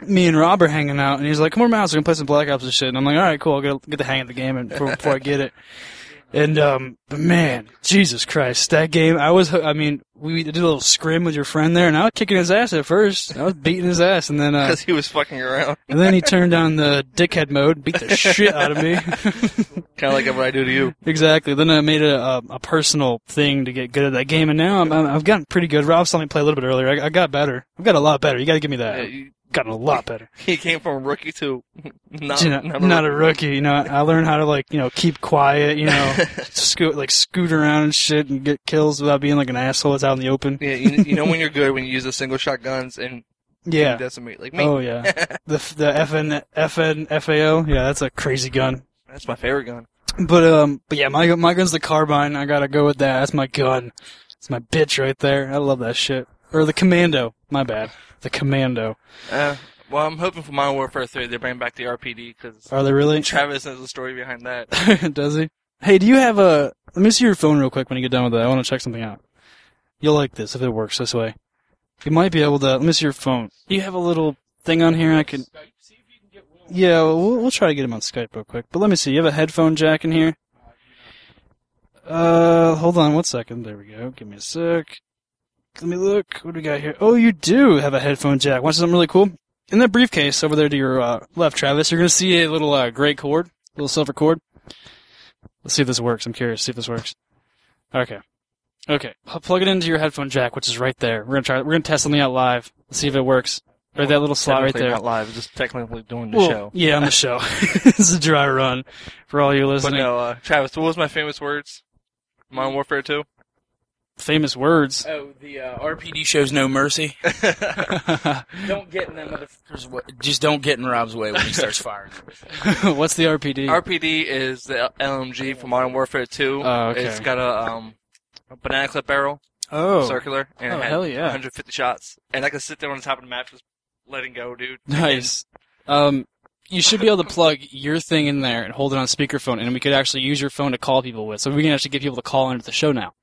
[SPEAKER 4] me and Rob are hanging out, and he's like, "Come over to my house, we can play some Black Ops and shit." And I'm like, "All right, cool. I'll get get the hang of the game before I get it." [LAUGHS] And um, but man, Jesus Christ, that game! I was, I mean, we did a little scrim with your friend there, and I was kicking his ass at first. I was beating his ass, and then uh,
[SPEAKER 3] because he was fucking around,
[SPEAKER 4] and then he turned on the dickhead mode, beat the shit out of me. [LAUGHS]
[SPEAKER 3] kind of like what I do to you.
[SPEAKER 4] Exactly. Then I made a, a a personal thing to get good at that game, and now I'm, I'm I've gotten pretty good. Rob saw me play a little bit earlier. I, I got better. I've got a lot better. You got to give me that.
[SPEAKER 3] Yeah, you,
[SPEAKER 4] gotten a lot better. [LAUGHS]
[SPEAKER 3] he came from rookie to not,
[SPEAKER 4] You know,
[SPEAKER 3] not,
[SPEAKER 4] not,
[SPEAKER 3] a
[SPEAKER 4] a rookie. You know, I learned how to like you know keep quiet. You know, [LAUGHS] scoot like scoot around and shit and get kills without being like an asshole. It's out in the open.
[SPEAKER 3] Yeah, you, you know when you're [LAUGHS] good when you use the single shot guns and
[SPEAKER 4] Yeah.
[SPEAKER 3] decimate like me.
[SPEAKER 4] Oh yeah. the the FN FN FAL. Yeah, that's a crazy gun.
[SPEAKER 3] That's my favorite gun.
[SPEAKER 4] But um, but yeah, my my gun's the carbine. I gotta go with that. That's my gun. It's my bitch right there. I love that shit. Or the commando. My bad. The commando.
[SPEAKER 3] Uh, well, I'm hoping for Modern Warfare 3 they bring back the RPD because
[SPEAKER 4] Are they really?
[SPEAKER 3] Travis knows the story behind that. [LAUGHS]
[SPEAKER 4] Does he? Hey, do you have a? Let me see your phone real quick when you get done with that. I want to check something out. You'll like this if it works this way. You might be able to. Let me see your phone. Do you have a little thing on here? I could. Yeah, we'll, we'll try to get him on Skype real quick. But let me see. You have a headphone jack in here. Uh, hold on one second. There we go. Give me a sec. Let me look. What do we got here? Oh, you do have a headphone jack. Want something really cool? In that briefcase over there to your uh, left, Travis, you're gonna see a little uh, gray cord, little silver cord. Let's see if this works. I'm curious. See if this works. Okay. Okay. Plug it into your headphone jack, which is right there. We're gonna try. We're gonna test something out live. Let's see if it works. Right, that little slot right there.
[SPEAKER 3] Not live, just technically doing the
[SPEAKER 4] Well,
[SPEAKER 3] show.
[SPEAKER 4] Yeah, on the show. [LAUGHS] it's a dry run for all you listening.
[SPEAKER 3] But no, uh, Travis, what was my famous words? Modern Warfare 2?
[SPEAKER 4] Famous words.
[SPEAKER 5] Oh, the uh, RPD shows no mercy. [LAUGHS] [LAUGHS] don't get in that motherfucker's way. Just don't get in Rob's way when he starts [LAUGHS] firing.
[SPEAKER 4] What's the RPD?
[SPEAKER 3] RPD is the LMG for Modern Warfare 2.
[SPEAKER 4] Oh, okay.
[SPEAKER 3] It's got a, um, a banana clip barrel,
[SPEAKER 4] oh,
[SPEAKER 3] circular, and
[SPEAKER 4] Oh, hell yeah.
[SPEAKER 3] 150 shots. And I could sit there on the top of the map just letting go, dude.
[SPEAKER 4] nice. Um, you should be able to plug your thing in there and hold it on speakerphone, and we could actually use your phone to call people with. So we can actually get people to call into the show now.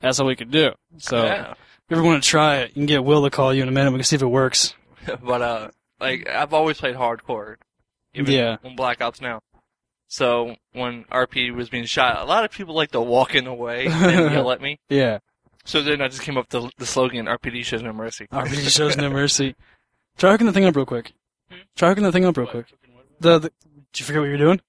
[SPEAKER 4] That's all we could do. So
[SPEAKER 3] Yeah.
[SPEAKER 4] if you ever want to try it, you can get Will to call you in a minute. We can see if it works. [LAUGHS]
[SPEAKER 3] but uh, like I've always played hardcore, even
[SPEAKER 4] Yeah.
[SPEAKER 3] on Black Ops now. So when RP was being shot, a lot of people like to walk in the way and yell [LAUGHS] at me.
[SPEAKER 4] Yeah.
[SPEAKER 3] So then I just came up with the, the slogan "RPD shows no mercy." [LAUGHS]
[SPEAKER 4] RPD shows no mercy. Try hooking the thing up real quick. Try hooking the thing up real quick. The, the did you forget what you're doing?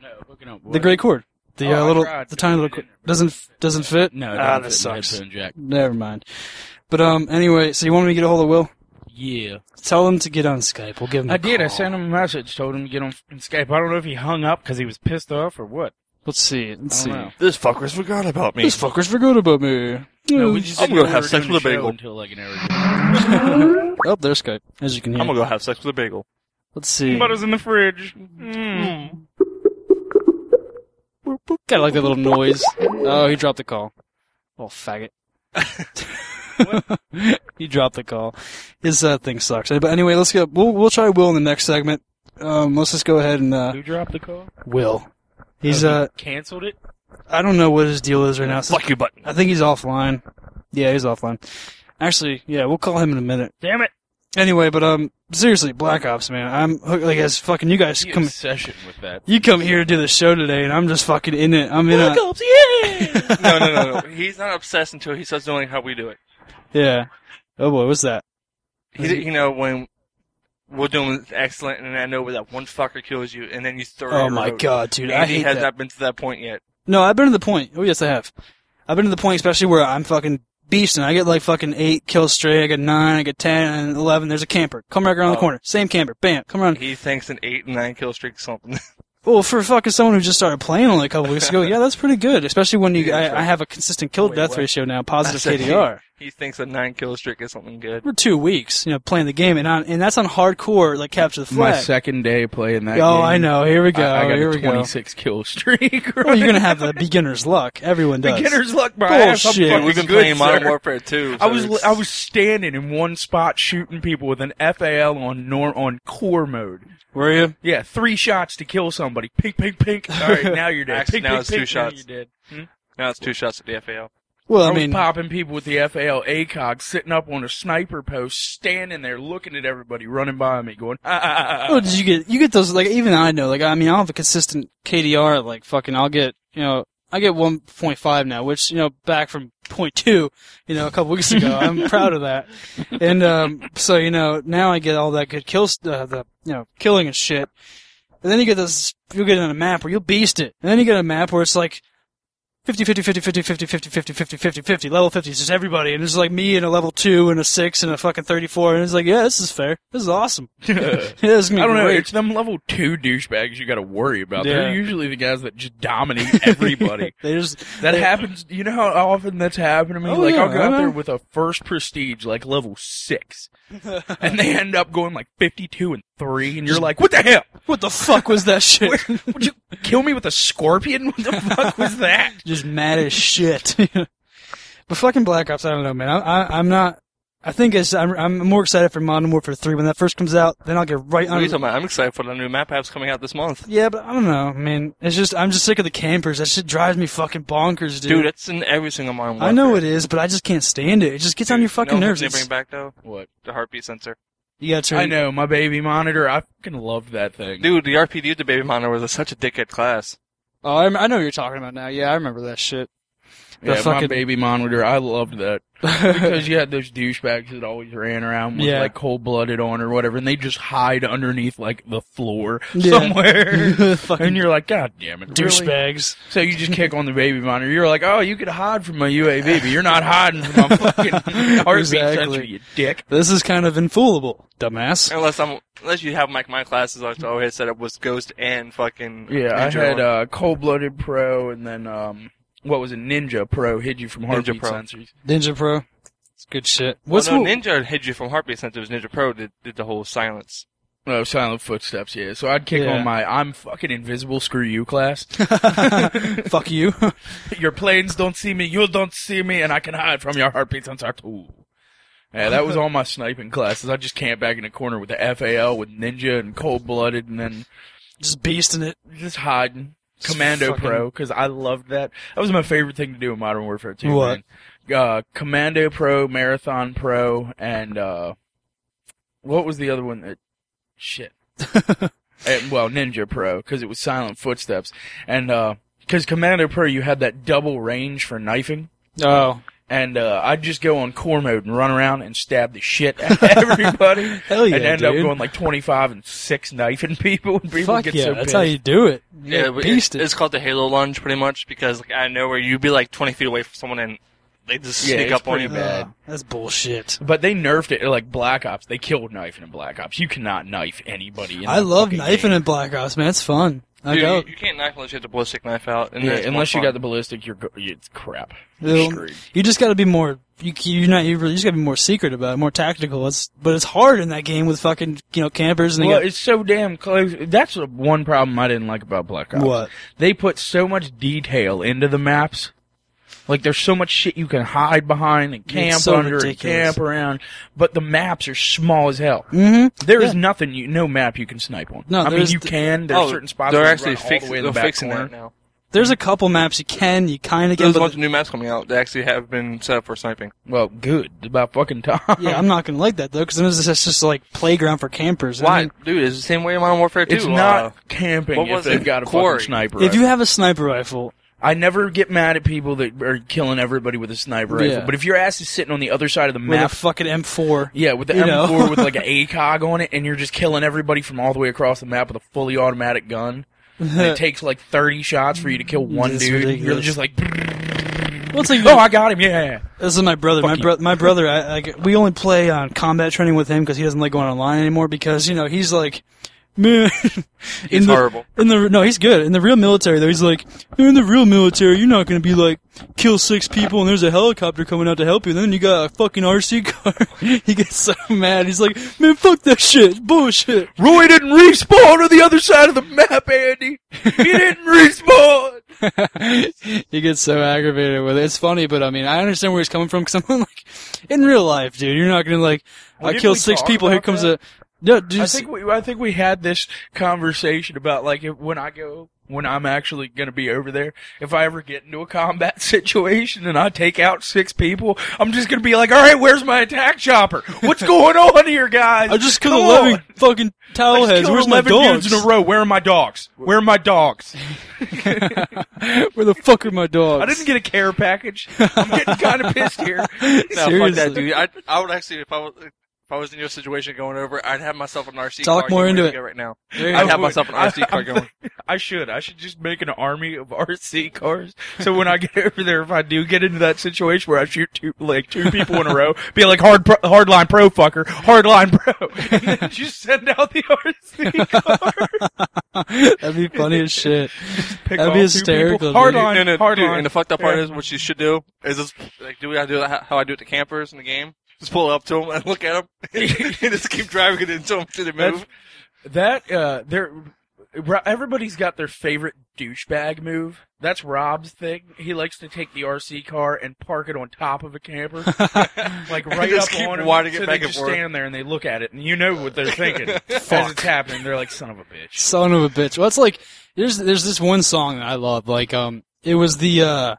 [SPEAKER 5] No, hooking up.
[SPEAKER 4] The gray cord. The
[SPEAKER 5] Oh,
[SPEAKER 4] uh, little,
[SPEAKER 5] tried
[SPEAKER 4] the tiny little
[SPEAKER 5] it
[SPEAKER 4] cord
[SPEAKER 5] in there.
[SPEAKER 4] doesn't doesn't fit.
[SPEAKER 5] No, it
[SPEAKER 4] ah,
[SPEAKER 5] doesn't
[SPEAKER 4] that
[SPEAKER 5] fit
[SPEAKER 4] sucks.
[SPEAKER 5] jack.
[SPEAKER 4] Never mind. But um, anyway, so you want me to get a hold of Will?
[SPEAKER 5] Yeah,
[SPEAKER 4] Tell him to get on Skype. We'll give him. a
[SPEAKER 5] I did. I sent him a message, told him to get on f- Skype. I don't know if he hung up because he was pissed off or what.
[SPEAKER 4] Let's see. Let's
[SPEAKER 5] I
[SPEAKER 4] see.
[SPEAKER 5] don't know.
[SPEAKER 3] This fuckers forgot about me.
[SPEAKER 4] These fuckers forgot about me.
[SPEAKER 5] No, we just
[SPEAKER 3] I'm gonna
[SPEAKER 5] know
[SPEAKER 3] have sex with a bagel.
[SPEAKER 5] until like an hour. [LAUGHS]
[SPEAKER 4] Oh, there's Skype, as you can hear.
[SPEAKER 3] I'm gonna go have sex with a bagel.
[SPEAKER 4] Let's see.
[SPEAKER 5] Butter's in the fridge. Mm.
[SPEAKER 4] Kind of like that little noise. Oh, he dropped the call. Oh, faggot. [LAUGHS] he dropped the call. His uh, thing sucks. But anyway, let's go. We'll we'll try Will in the next segment. Um, let's just go ahead and uh,
[SPEAKER 5] Who dropped the call?
[SPEAKER 4] Will. He's
[SPEAKER 5] Oh, he
[SPEAKER 4] uh,
[SPEAKER 5] canceled it.
[SPEAKER 4] I don't know what his deal is right now.
[SPEAKER 3] Fuck you, button.
[SPEAKER 4] I think he's offline. Yeah, he's offline. Actually, yeah, we'll call him in a minute.
[SPEAKER 5] Damn it!
[SPEAKER 4] Anyway, but um, seriously, Black Ops, man, I'm hooked- like as fucking you guys come.
[SPEAKER 5] obsession with that.
[SPEAKER 4] You come here to do the show today, and I'm just fucking in it. I'm in a
[SPEAKER 3] Ops, yeah. [LAUGHS] no, no, no, no. He's not obsessed until he starts knowing how we do it.
[SPEAKER 4] yeah. Oh boy, what's that?
[SPEAKER 3] He, you know, when we're doing excellent, and I know where that one fucker kills you, and then you throw.
[SPEAKER 4] Oh my
[SPEAKER 3] road.
[SPEAKER 4] god, dude, I
[SPEAKER 3] Andy
[SPEAKER 4] hate
[SPEAKER 3] has
[SPEAKER 4] that.
[SPEAKER 3] not been to that point yet.
[SPEAKER 4] No, I've been to the point. Oh yes, I have. I've been to the point, especially where I'm fucking beasting. I get like fucking eight kills straight. I get nine. I get ten and eleven. There's a camper. Come right around the
[SPEAKER 3] Oh.
[SPEAKER 4] corner. Same camper. Bam. Come around.
[SPEAKER 3] He thinks an eight and nine kill streak is something. [LAUGHS]
[SPEAKER 4] Well, for fucking someone who just started playing only a couple weeks ago, [LAUGHS] yeah, that's pretty good. Especially when you, I. I have a consistent kill
[SPEAKER 5] Wait,
[SPEAKER 4] death
[SPEAKER 5] what?
[SPEAKER 4] ratio now, positive KDR.
[SPEAKER 3] He thinks a nine kill streak is something good.
[SPEAKER 4] For two weeks, you know, playing the game, and on, and that's on hardcore, like capture the flag.
[SPEAKER 5] My second day playing that.
[SPEAKER 4] oh,
[SPEAKER 5] game,
[SPEAKER 4] I know. Here we go.
[SPEAKER 5] I, I got
[SPEAKER 4] Here
[SPEAKER 5] a
[SPEAKER 4] we go.
[SPEAKER 5] 26 kill streak. [LAUGHS]
[SPEAKER 4] Well, you're gonna have the beginner's luck. Everyone does.
[SPEAKER 5] beginner's luck, my ass. I'm
[SPEAKER 4] Bullshit.
[SPEAKER 5] fucking
[SPEAKER 3] We've been
[SPEAKER 5] good,
[SPEAKER 3] playing Modern
[SPEAKER 5] sir.
[SPEAKER 3] Warfare 2.
[SPEAKER 5] I was
[SPEAKER 3] it's-
[SPEAKER 5] I was standing in one spot shooting people with an FAL on norm on core mode.
[SPEAKER 4] Were you?
[SPEAKER 5] Yeah, three shots to kill somebody. Pink, pink, pink. All right, [LAUGHS] now you're dead.
[SPEAKER 3] Actually,
[SPEAKER 5] Pink,
[SPEAKER 3] now
[SPEAKER 5] pink,
[SPEAKER 3] it's two
[SPEAKER 5] pink, now
[SPEAKER 3] shots.
[SPEAKER 5] you're dead. Hmm?
[SPEAKER 3] now it's two shots at the FAL.
[SPEAKER 4] Well,
[SPEAKER 5] I,
[SPEAKER 4] I mean,
[SPEAKER 5] popping people with the FAL ACOG, sitting up on a sniper post, standing there looking at everybody running by me, going, ah, ah, ah, ah.
[SPEAKER 4] Oh, did you get you get those like even I know like I mean I'll have a consistent KDR like fucking I'll get you know I get 1.5 now which you know back from 0.2 you know a couple weeks ago I'm [LAUGHS] proud of that. And um so you know now I get all that good kills uh, the you know killing and shit. And then you get this you'll get on a map where you'll beast it. And then you get a map where it's like 50, 50, 50, 50, 50, 50, 50, 50, 50, 50, level 50 is just everybody, and it's like me and a level 2 and a 6 and a fucking 34, and it's like, yeah, this is fair. This is awesome. yeah, this is
[SPEAKER 5] I don't know.
[SPEAKER 4] great.
[SPEAKER 5] It's them level two douchebags you got to worry about.
[SPEAKER 4] Yeah.
[SPEAKER 5] They're usually the guys that just dominate everybody.
[SPEAKER 4] they just
[SPEAKER 5] That
[SPEAKER 4] they-
[SPEAKER 5] happens. You know how often that's happened to me.
[SPEAKER 4] Oh,
[SPEAKER 5] like
[SPEAKER 4] yeah,
[SPEAKER 5] I'll go out there with a first prestige, like level six, and they end up going like fifty-two and three, and you're like, what the hell?
[SPEAKER 4] What the fuck was that [LAUGHS] shit?
[SPEAKER 5] Would you kill me with a scorpion? [LAUGHS] What the fuck was that? [LAUGHS]
[SPEAKER 4] Just mad as shit. but fucking Black Ops, I don't know, man. I, I, I'm not. I think it's, I'm, I'm more excited for Modern Warfare 3 when that first comes out. Then I'll get right
[SPEAKER 3] What are you
[SPEAKER 4] on.
[SPEAKER 3] talking about? I'm excited for the new map apps coming out this month.
[SPEAKER 4] Yeah, but I don't know, I mean, It's just I'm just sick of the campers. That shit drives me fucking bonkers, dude.
[SPEAKER 3] Dude, it's in every single Modern Warfare.
[SPEAKER 4] I know it is, but I just can't stand it. It just gets on your fucking
[SPEAKER 3] you know
[SPEAKER 4] nerves.
[SPEAKER 3] They bring back though
[SPEAKER 5] What?
[SPEAKER 3] the heartbeat sensor.
[SPEAKER 4] You gotta.
[SPEAKER 5] I know my baby monitor. I fucking loved that thing.
[SPEAKER 3] Dude, the RPD with the baby monitor was a, such a dickhead class.
[SPEAKER 4] Oh, I, I know what you're talking about now. Yeah, I remember that shit. The
[SPEAKER 5] yeah, my baby monitor. I loved that [LAUGHS] because you had those douchebags that always ran around with
[SPEAKER 4] Yeah.
[SPEAKER 5] like cold blooded on or whatever, and they just hide underneath like the floor
[SPEAKER 4] Yeah.
[SPEAKER 5] somewhere. [LAUGHS] And you're like, God damn it, really?
[SPEAKER 4] douchebags.
[SPEAKER 5] So you just kick on the baby monitor. You're like, oh, you could hide from my UAV, but you're not hiding from my [LAUGHS] fucking heartbeat
[SPEAKER 4] Exactly.
[SPEAKER 5] sensor, you dick.
[SPEAKER 4] This is kind of infoolable, dumbass.
[SPEAKER 3] Unless I'm, unless you have like my classes, I always set up was Ghost and fucking.
[SPEAKER 5] Yeah, I
[SPEAKER 3] Ninja
[SPEAKER 5] had
[SPEAKER 3] on.
[SPEAKER 5] uh, cold blooded pro, and then um, what was it? Ninja Pro hid you from heartbeat
[SPEAKER 3] Pro.
[SPEAKER 5] sensors.
[SPEAKER 4] Ninja Pro. It's good shit.
[SPEAKER 3] Well,
[SPEAKER 4] What's oh,
[SPEAKER 3] no,
[SPEAKER 4] who-
[SPEAKER 3] Ninja hid you from heartbeat sensor. It was Ninja Pro did, did the whole silence.
[SPEAKER 5] Oh, silent footsteps. Yeah, so I'd kick
[SPEAKER 4] Yeah.
[SPEAKER 5] on my "I'm fucking invisible, screw you" class. [LAUGHS]
[SPEAKER 4] Fuck you. [LAUGHS]
[SPEAKER 5] your planes don't see me, you don't see me, and I can hide from your heartbeat sensor too. Yeah, that was all my [LAUGHS] sniping classes. I just camped back in the corner with the FAL with Ninja and Cold Blooded, and then
[SPEAKER 4] just beasting it.
[SPEAKER 5] just hiding. Commando
[SPEAKER 4] fucking-
[SPEAKER 5] Pro, because I loved that. That was my favorite thing to do in Modern Warfare 2.
[SPEAKER 4] What?
[SPEAKER 5] Uh, Commando Pro, Marathon Pro, and uh, what was the other one that? Shit. [LAUGHS] And, well, Ninja Pro, because it was Silent Footsteps, and because Commando Pro, you had that double range for knifing.
[SPEAKER 4] Oh,
[SPEAKER 5] And uh, I'd just go on core mode and run around and stab the shit out of [LAUGHS] everybody. [LAUGHS]
[SPEAKER 4] Hell yeah,
[SPEAKER 5] and end up
[SPEAKER 4] dude.
[SPEAKER 5] going like 25 and 6 knifing [LAUGHS] people. And people
[SPEAKER 4] fuck
[SPEAKER 5] get
[SPEAKER 4] yeah.
[SPEAKER 5] so
[SPEAKER 4] That's
[SPEAKER 5] pissed.
[SPEAKER 4] how you do it. You
[SPEAKER 3] Yeah,
[SPEAKER 4] beast
[SPEAKER 3] it,
[SPEAKER 4] it.
[SPEAKER 3] it's called the Halo lunge pretty much because like I know where you'd be like 20 feet away from someone and they just
[SPEAKER 5] Yeah,
[SPEAKER 3] sneak
[SPEAKER 5] it's
[SPEAKER 3] up on you.
[SPEAKER 5] pretty bad.
[SPEAKER 4] Uh, that's bullshit.
[SPEAKER 5] But they nerfed it like Black Ops. They killed knifing in Black Ops. You cannot knife anybody. In
[SPEAKER 4] I love
[SPEAKER 5] fucking
[SPEAKER 4] knifing
[SPEAKER 5] game.
[SPEAKER 4] in Black Ops, man. It's fun. I
[SPEAKER 3] Dude,
[SPEAKER 4] go.
[SPEAKER 3] you, you can't knife unless you have the ballistic knife out. And
[SPEAKER 5] Yeah,
[SPEAKER 3] then it's more
[SPEAKER 5] unless you
[SPEAKER 3] fun.
[SPEAKER 5] got the ballistic, you're go- it's crap. You're
[SPEAKER 4] It'll- You just got to be more. You, you're not. You really just got to be more secret about it, more tactical. It's but it's hard in that game with fucking you know campers and
[SPEAKER 5] Well,
[SPEAKER 4] got-
[SPEAKER 5] it's so damn close. That's the one problem I didn't like about Black Ops.
[SPEAKER 4] What?
[SPEAKER 5] They put so much detail into the maps. Like there's so much shit you can hide behind and camp
[SPEAKER 4] so
[SPEAKER 5] under
[SPEAKER 4] ridiculous.
[SPEAKER 5] and camp around, but the maps are small as hell.
[SPEAKER 4] Mhm.
[SPEAKER 5] There is
[SPEAKER 4] Yeah.
[SPEAKER 5] nothing, you, no map you can snipe on.
[SPEAKER 4] No,
[SPEAKER 5] I mean you
[SPEAKER 4] the-
[SPEAKER 5] can. There's
[SPEAKER 3] oh,
[SPEAKER 5] certain spots
[SPEAKER 3] they're actually
[SPEAKER 5] run all
[SPEAKER 3] fix,
[SPEAKER 5] the
[SPEAKER 3] they're
[SPEAKER 5] the
[SPEAKER 3] fixing
[SPEAKER 5] corner.
[SPEAKER 3] that now.
[SPEAKER 4] There's a couple maps you can, you kind of get.
[SPEAKER 3] There's a bunch of new maps coming out that actually have been set up for sniping.
[SPEAKER 5] Well, good. It's about fucking time.
[SPEAKER 4] yeah, I'm not gonna like that though, because then it's just, like playground for campers. I
[SPEAKER 3] Why,
[SPEAKER 4] mean,
[SPEAKER 3] dude? It's the same way in Modern Warfare 2.
[SPEAKER 5] It's
[SPEAKER 3] uh,
[SPEAKER 5] not camping
[SPEAKER 3] what
[SPEAKER 5] if
[SPEAKER 3] was
[SPEAKER 5] they've
[SPEAKER 3] it?
[SPEAKER 5] got a
[SPEAKER 3] Quarry.
[SPEAKER 5] fucking sniper.
[SPEAKER 4] if you have a sniper rifle,
[SPEAKER 5] I never get mad at people that are killing everybody with a sniper rifle,
[SPEAKER 4] Yeah.
[SPEAKER 5] but if your ass is sitting on the other side of the map, with
[SPEAKER 4] a fucking M4,
[SPEAKER 5] yeah, with the M4
[SPEAKER 4] know.
[SPEAKER 5] with like [LAUGHS] an ACOG on it, and you're just killing everybody from all the way across the map with a fully automatic gun, and it [LAUGHS] takes like 30 shots for you to kill one
[SPEAKER 4] It's
[SPEAKER 5] dude. You're just like,
[SPEAKER 4] well, like
[SPEAKER 5] oh, I got him, yeah.
[SPEAKER 4] This is my brother.
[SPEAKER 5] Fuck
[SPEAKER 4] my
[SPEAKER 5] you.
[SPEAKER 4] bro- my brother. [LAUGHS] I, I, we only play on combat training with him because he doesn't like going online anymore. Because you know he's like, man. [LAUGHS]
[SPEAKER 3] He's
[SPEAKER 4] in the,
[SPEAKER 3] horrible.
[SPEAKER 4] In the no, he's good. In the real military though, he's like, in the real military, you're not gonna be like kill six people and there's a helicopter coming out to help you. Then you got a fucking RC car. [LAUGHS] he gets so mad. He's like, man, fuck that shit. Bullshit.
[SPEAKER 5] Roy didn't respawn on the other side of the map, Andy. He didn't respawn. [LAUGHS]
[SPEAKER 4] he gets so aggravated with it. It's funny, but I mean, I understand where he's coming from. Because I'm like, in real life, dude, you're not gonna like,
[SPEAKER 5] Well,
[SPEAKER 4] I killed six people. Here comes
[SPEAKER 5] that?
[SPEAKER 4] a. No, dude,
[SPEAKER 5] I think we I think we had this conversation about like if, when I go when I'm actually going to be over there, if I ever get into a combat [LAUGHS] situation and I take out six people, I'm just going to be like, "All right, where's my attack chopper? What's going [LAUGHS] on here, guys?
[SPEAKER 4] I just killed
[SPEAKER 5] Come
[SPEAKER 4] eleven
[SPEAKER 5] on.
[SPEAKER 4] fucking
[SPEAKER 5] I
[SPEAKER 4] towel
[SPEAKER 5] just
[SPEAKER 4] heads.
[SPEAKER 5] killed
[SPEAKER 4] Where's my dogs?
[SPEAKER 5] dudes in a row. Where are my dogs? Where are my dogs? [LAUGHS]
[SPEAKER 4] Where the fuck are my dogs?
[SPEAKER 5] I didn't get a care package. I'm getting kind of pissed here.
[SPEAKER 3] No, fuck that, dude. I, I would actually, if I was, if I was in your situation going over, I'd have myself an RC
[SPEAKER 4] Talk
[SPEAKER 3] car.
[SPEAKER 4] more into it.
[SPEAKER 3] Right now,
[SPEAKER 4] There you
[SPEAKER 3] I'd
[SPEAKER 4] go.
[SPEAKER 3] have myself an RC car going. [LAUGHS]
[SPEAKER 5] I should. I should just make an army of RC cars. So when I get over there, if I do get into that situation where I shoot two, like two people in a row, be like hard, pro, hardline pro fucker, hardline pro, and [LAUGHS] then just send out the RC car. [LAUGHS]
[SPEAKER 4] That'd be funny as shit. That'd be hysterical,
[SPEAKER 5] people.
[SPEAKER 4] dude.
[SPEAKER 5] Hardline,
[SPEAKER 3] and, and,
[SPEAKER 5] hardline.
[SPEAKER 3] dude, and the fucked up part
[SPEAKER 5] Yeah.
[SPEAKER 3] is, what you should do is just like do what I do how I do it to campers in the game. Just pull up to them and look at them, [LAUGHS] and just keep driving it until, until they
[SPEAKER 5] That's-
[SPEAKER 3] move.
[SPEAKER 5] That uh, there, everybody's got their favorite douchebag move. That's Rob's thing. He likes to take the RC car and park it on top of a camper, [LAUGHS] like right
[SPEAKER 3] just
[SPEAKER 5] up
[SPEAKER 3] keep
[SPEAKER 5] on him.
[SPEAKER 3] it
[SPEAKER 5] so
[SPEAKER 3] back
[SPEAKER 5] they
[SPEAKER 3] and
[SPEAKER 5] just
[SPEAKER 3] forth.
[SPEAKER 5] stand there and they look at it, and you know what they're thinking [LAUGHS] as it's happening. They're like, "Son of a bitch."
[SPEAKER 2] Son of a bitch. Well, it's like there's there's this one song that I love. Like um, it was the uh,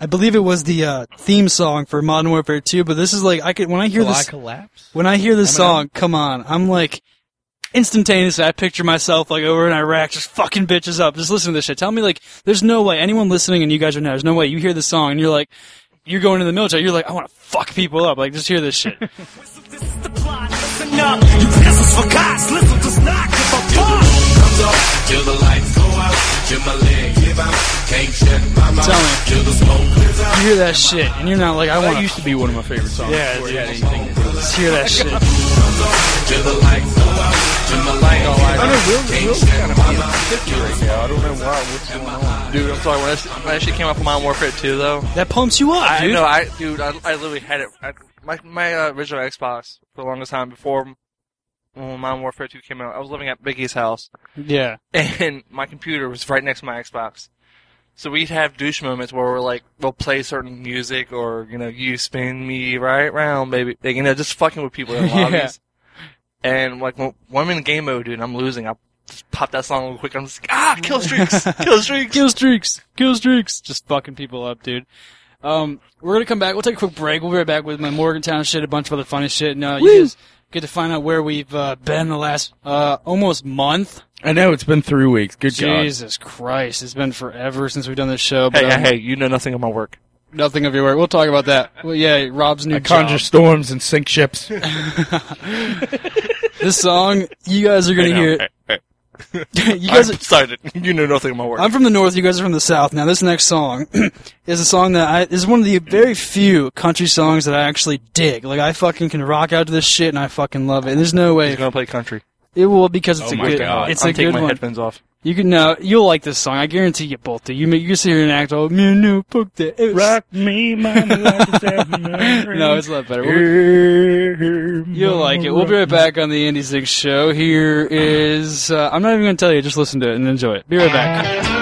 [SPEAKER 2] I believe it was the uh theme song for Modern Warfare 2. But this is like I could when I hear
[SPEAKER 5] Will I
[SPEAKER 2] this
[SPEAKER 5] collapse?
[SPEAKER 2] when I hear this
[SPEAKER 5] Eminem?
[SPEAKER 2] song, come on, I'm like instantaneously. I picture myself like over in Iraq, just fucking bitches up. Just listen to this shit. Tell me like, there's no way anyone listening and you guys are now. There's no way you hear this song and you're like. You're going to the military. You're like, I want to fuck people up. Like, just hear this shit. [LAUGHS]
[SPEAKER 6] This is the plot. Listen up. You peasants for gods. Listen, does not give a fuck.
[SPEAKER 4] comes up till the lights go out, till my leg give out. Can't shut my mouth
[SPEAKER 2] Tell me.
[SPEAKER 4] till the smoke clears out.
[SPEAKER 2] You hear that shit, and you're not like, I
[SPEAKER 5] That
[SPEAKER 2] want
[SPEAKER 5] used to be one of my favorite songs.
[SPEAKER 2] Yeah,
[SPEAKER 5] before it
[SPEAKER 2] dude.
[SPEAKER 5] had anything to do with
[SPEAKER 2] to hear that shit.
[SPEAKER 4] Till the lights go out, till my leg give out.
[SPEAKER 3] I know Will, Will's kind of right now. I don't know why. What's going on? Dude, I'm sorry. When that, when that shit came out for Modern Warfare 2, though,
[SPEAKER 2] That pumps you up, dude.
[SPEAKER 3] I know. I dude, I, I literally had it. I, my my uh, original Xbox for the longest time before when Modern Warfare 2 came out. I was living at Biggie's house,
[SPEAKER 2] Yeah.
[SPEAKER 3] and my computer was right next to my Xbox. So we'd have douche moments where we're like, we'll play certain music, or you know, you spin me right round, baby. Like, you know, just fucking with people in [LAUGHS]
[SPEAKER 2] Yeah.
[SPEAKER 3] lobbies. And like when, when I'm in game mode, dude, and I'm losing. I just pop that song real quick. I'm just like, ah, kill streaks, [LAUGHS] kill streaks.
[SPEAKER 2] Kill streaks. Kill streaks. Just fucking people up, dude. Um, we're gonna come back. We'll take a quick break. We'll be right back with my Morgantown shit, a bunch of other funny shit. And, uh, you guys get to find out where we've, uh, been the last, uh, almost month.
[SPEAKER 5] I know it's been three weeks. Good.
[SPEAKER 2] Jesus Christ. It's been forever since we've done this show. But,
[SPEAKER 3] Hey, hey,
[SPEAKER 2] um,
[SPEAKER 3] hey, you know nothing of my work.
[SPEAKER 2] Nothing of your work. We'll talk about that. Well, yeah, Rob's new
[SPEAKER 5] I conjure
[SPEAKER 2] job.
[SPEAKER 5] storms and sink ships. [LAUGHS]
[SPEAKER 2] This song, you guys are gonna hear it. [LAUGHS] you
[SPEAKER 3] I'm
[SPEAKER 2] guys,
[SPEAKER 3] excited. You know nothing my work.
[SPEAKER 2] I'm from the north. You guys are from the south. Now, this next song [CLEARS THROAT] is a song that I is one of the very few country songs that I actually dig. Like, I fucking can rock out to this shit, and I fucking love it. And there's no way
[SPEAKER 3] He's gonna play country.
[SPEAKER 2] It will because it's
[SPEAKER 5] Oh
[SPEAKER 2] a
[SPEAKER 5] my
[SPEAKER 2] good.
[SPEAKER 5] God.
[SPEAKER 2] It's
[SPEAKER 3] I'm
[SPEAKER 2] a
[SPEAKER 3] taking
[SPEAKER 2] good
[SPEAKER 3] my
[SPEAKER 2] one.
[SPEAKER 3] headphones off.
[SPEAKER 2] You can no, you'll like this song. I guarantee you both do. You may, you can sit here and act all man, no, fuck that. It was...
[SPEAKER 5] Rock me, mama, like [LAUGHS]
[SPEAKER 2] No, it's a lot better. We'll, You'll like it. We'll be right back on the Andy Zink Show. Here is uh, I'm not even going to tell you. Just listen to it and enjoy it. Be right back.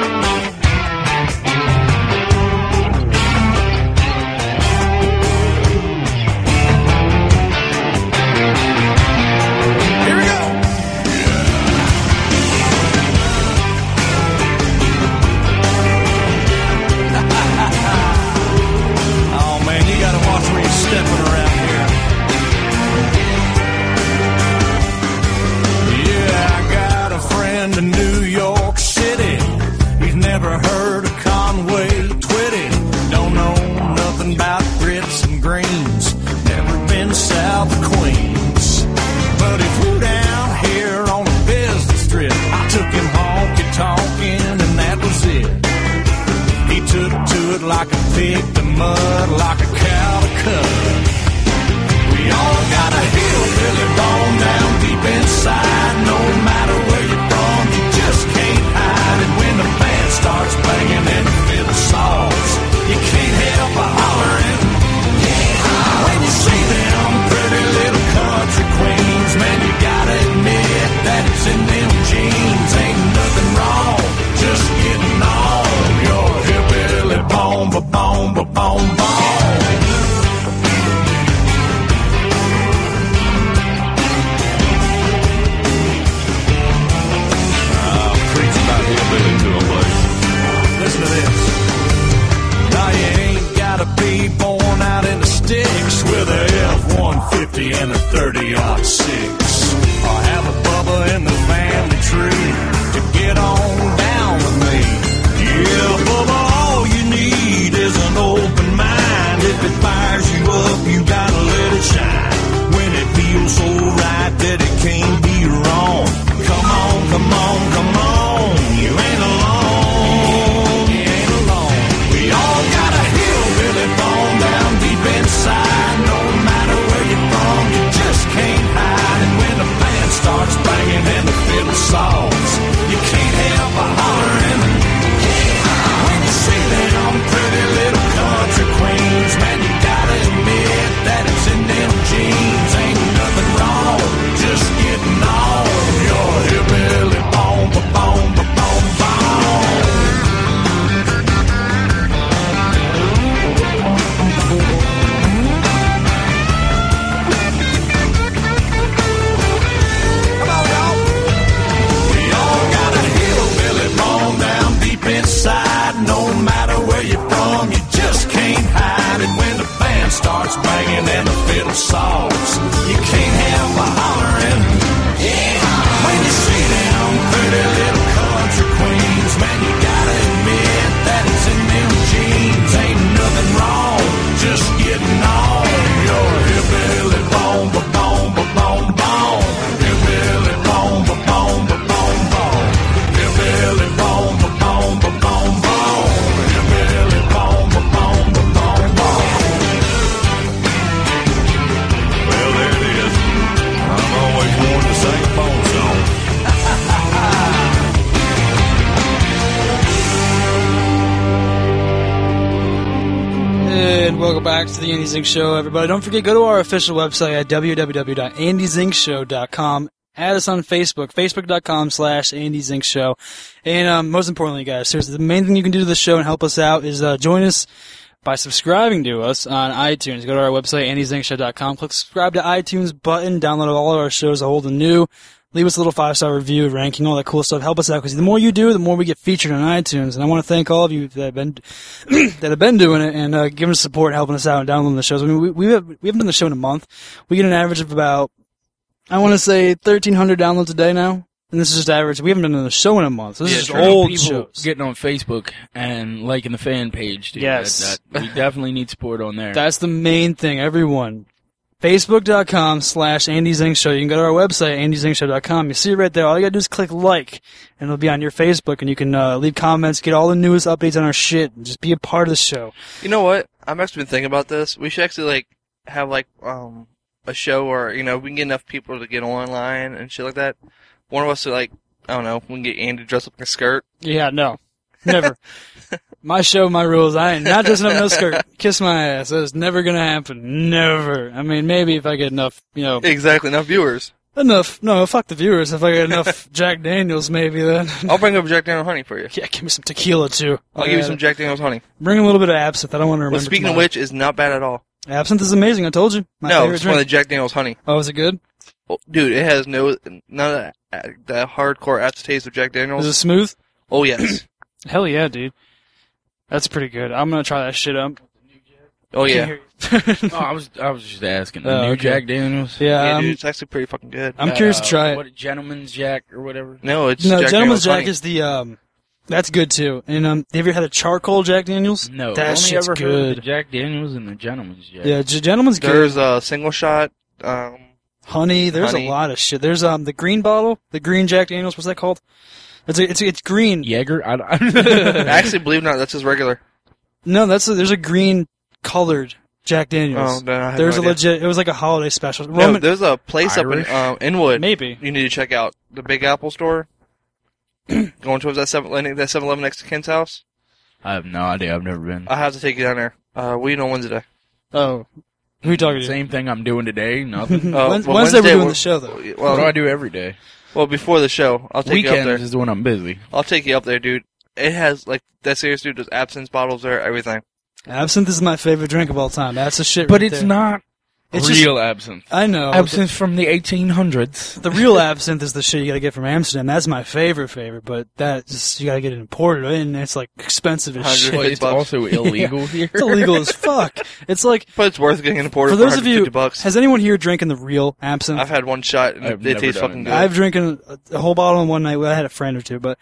[SPEAKER 4] Zink Show, everybody. Don't forget, go to our official website at www.andyzinkshow.com. Add us on Facebook, facebook.com slash Andy Zink Show. And um, most importantly, guys, seriously, the main thing you can do to the show and help us out is uh, join us by subscribing to us on iTunes. Go to our website, andyzinkshow.com, click subscribe to iTunes button, download all of our shows, old and new. Leave us a little five star review, ranking, all that cool stuff. Help us out because the more you do, the more we get featured on iTunes. And I want to thank all of you that have been [CLEARS THROAT] that have been doing it and uh, giving us support, helping us out, and downloading the shows. I mean, we we, have, we haven't done the show in a month. We get an average of about I want to say thirteen hundred downloads a day now. And this is just average. We haven't done the show in a month. So this
[SPEAKER 5] Yeah,
[SPEAKER 4] is just old
[SPEAKER 5] people
[SPEAKER 4] shows.
[SPEAKER 5] getting on Facebook and liking the fan page. Dude.
[SPEAKER 4] Yes.
[SPEAKER 5] that, that, we definitely need support on there.
[SPEAKER 4] That's the main thing, everyone. Facebook.com slash Andy Zink Show. You can go to our website, AndyZinkShow.com. You see it right there. All you gotta do is click like, and it'll be on your Facebook, and you can uh, leave comments, get all the newest updates on our shit, and just be a part of the show.
[SPEAKER 3] You know what? I've actually been thinking about this. We should actually like have like um a show where you know we can get enough people to get online and shit like that. One of us to like I don't know. We can get Andy dressed up in a skirt.
[SPEAKER 4] Yeah, no. Never. [LAUGHS] my show, my rules. I ain't not dressing up in no skirt. [LAUGHS] Kiss my ass. That is never gonna happen. Never. I mean, maybe if I get enough, you know,
[SPEAKER 3] Exactly. Now viewers,
[SPEAKER 4] enough. No, fuck the viewers. If I get enough [LAUGHS] Jack Daniels, maybe then.
[SPEAKER 3] I'll bring up Jack Daniel honey for you.
[SPEAKER 4] yeah, give me some tequila too.
[SPEAKER 3] I'll give you some Jack Daniel's honey.
[SPEAKER 4] Bring a little bit of absinthe. I don't want to remember.
[SPEAKER 3] Well, speaking of which, is not bad at all.
[SPEAKER 4] absinthe is amazing. I told you. My
[SPEAKER 3] no, it's one of the. Jack Daniel's honey.
[SPEAKER 4] Oh, is it good?
[SPEAKER 3] Oh, dude, it has no none of that, that hardcore aftertaste of Jack Daniels.
[SPEAKER 4] Is it smooth?
[SPEAKER 3] Oh yes. [CLEARS THROAT]
[SPEAKER 4] Hell yeah, dude. That's pretty good. I'm gonna try that shit up.
[SPEAKER 3] Oh yeah.
[SPEAKER 4] Can't hear you. [LAUGHS]
[SPEAKER 5] oh, I was I was just asking. The
[SPEAKER 4] Oh,
[SPEAKER 5] new
[SPEAKER 4] okay.
[SPEAKER 5] Jack Daniels.
[SPEAKER 4] yeah,
[SPEAKER 3] Yeah,
[SPEAKER 4] um,
[SPEAKER 3] dude, it's actually pretty fucking good.
[SPEAKER 4] I'm
[SPEAKER 5] That,
[SPEAKER 4] curious
[SPEAKER 5] uh,
[SPEAKER 4] to try it.
[SPEAKER 5] What Gentleman's Jack or whatever.
[SPEAKER 3] no, it's
[SPEAKER 4] No,
[SPEAKER 3] Jack
[SPEAKER 4] Gentleman's
[SPEAKER 3] Daniel's
[SPEAKER 4] Jack
[SPEAKER 3] honey.
[SPEAKER 4] is the um. That's good too. And um, have you ever had a charcoal Jack Daniels?
[SPEAKER 5] No,
[SPEAKER 4] that
[SPEAKER 5] only
[SPEAKER 4] shit's
[SPEAKER 5] ever heard of the
[SPEAKER 4] good.
[SPEAKER 5] Jack Daniels and the Gentleman's Jack.
[SPEAKER 4] Yeah, G- Gentleman's good.
[SPEAKER 3] There's a single shot. Um,
[SPEAKER 4] honey. There's
[SPEAKER 3] honey.
[SPEAKER 4] a lot of shit. There's um the green bottle, the green Jack Daniels. What's that called? It's a, it's it's green.
[SPEAKER 5] Jaeger. I, I, [LAUGHS] [LAUGHS]
[SPEAKER 3] actually, believe not, that's just regular.
[SPEAKER 4] No, that's a, there's a green colored Jack Daniels.
[SPEAKER 3] Oh, then I have
[SPEAKER 4] there's
[SPEAKER 3] no
[SPEAKER 4] a
[SPEAKER 3] idea.
[SPEAKER 4] legit. It was like a holiday special.
[SPEAKER 3] No, there's a place
[SPEAKER 5] Irish?
[SPEAKER 3] up in um, Inwood.
[SPEAKER 4] maybe.
[SPEAKER 3] You need to check out the Big Apple store. [CLEARS THROAT] Going towards that seven, that Seven Eleven next to Ken's house.
[SPEAKER 5] I have no idea. I've never been.
[SPEAKER 3] I have to take you down there. Uh, we on Wednesday.
[SPEAKER 4] Oh, who you talking to?
[SPEAKER 5] Same thing I'm doing today. Nothing. [LAUGHS]
[SPEAKER 3] Uh,
[SPEAKER 4] Wed-
[SPEAKER 3] well,
[SPEAKER 4] Wednesday, we're doing
[SPEAKER 3] we'll-
[SPEAKER 4] the show though.
[SPEAKER 5] what do
[SPEAKER 3] Well,
[SPEAKER 5] I do every day?
[SPEAKER 3] Well, before the show, I'll take you up there.
[SPEAKER 5] Weekends is when I'm busy.
[SPEAKER 3] I'll take you up there, dude. It has like that serious dude. There's absinthe bottles there, everything.
[SPEAKER 4] Absinthe is my favorite drink of all time. That's the shit.
[SPEAKER 5] But
[SPEAKER 4] right
[SPEAKER 5] it's
[SPEAKER 4] there.
[SPEAKER 5] not
[SPEAKER 4] It's just-
[SPEAKER 5] real absinthe.
[SPEAKER 4] I know.
[SPEAKER 5] Absinthe from the 1800s.
[SPEAKER 4] The real [LAUGHS] absinthe is the shit you gotta get from Amsterdam. That's my favorite favorite, but that just you gotta get it imported in. and It's like expensive as shit.
[SPEAKER 5] It's
[SPEAKER 3] bucks.
[SPEAKER 5] also [LAUGHS] illegal here.
[SPEAKER 4] It's illegal as fuck. [LAUGHS] It's like
[SPEAKER 3] But it's worth getting imported
[SPEAKER 4] for
[SPEAKER 3] for,
[SPEAKER 4] those of you.
[SPEAKER 3] bucks.
[SPEAKER 4] Has anyone here drinking the real absinthe?
[SPEAKER 3] I've had one shot and
[SPEAKER 5] I've
[SPEAKER 3] it tastes fucking
[SPEAKER 5] it.
[SPEAKER 3] good.
[SPEAKER 4] I've drinking a, a whole bottle in one night. Well, I had a friend or two, but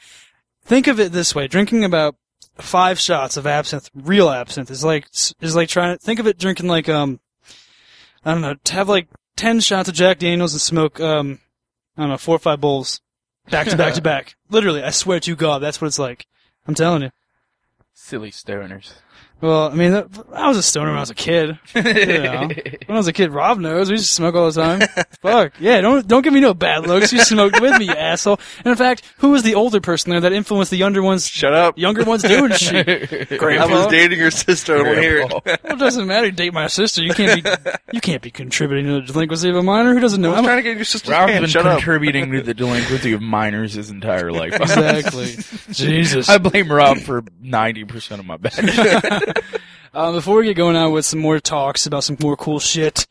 [SPEAKER 4] think of it this way: drinking about five shots of absinthe, real absinthe, is like is like trying to think of it drinking like um, I don't know, to have like ten shots of Jack Daniels and smoke um, I don't know, four or five bowls back to back to [LAUGHS] back. Literally, I swear to God, that's what it's like. I'm telling you.
[SPEAKER 5] Silly stoners.
[SPEAKER 4] Well, I mean, that- I was a stoner when I was a kid. [LAUGHS] You know. When I was a kid, Rob knows we used to smoke all the time. [LAUGHS] Fuck yeah! Don't don't give me no bad looks. You smoked with me, you asshole. And in fact, who was the older person there that influenced the younger ones?
[SPEAKER 3] Shut up.
[SPEAKER 4] Younger ones doing [LAUGHS] shit.
[SPEAKER 3] I
[SPEAKER 4] Grandpa.
[SPEAKER 3] was dating your sister. I don't want to hear it.
[SPEAKER 4] Well, it doesn't matter. You date my sister. You can't be. You can't be contributing to the delinquency of a minor. Who doesn't know?
[SPEAKER 3] I was
[SPEAKER 4] I'm-
[SPEAKER 3] trying to get your sister's
[SPEAKER 5] Rob's
[SPEAKER 3] hand.
[SPEAKER 5] been
[SPEAKER 3] Shut up.
[SPEAKER 5] contributing to the delinquency of minors his entire life.
[SPEAKER 4] exactly. Jesus.
[SPEAKER 5] I blame Rob for 90% of my bad. [LAUGHS]
[SPEAKER 4] Uh, before we get going on with some more talks about some more cool shit,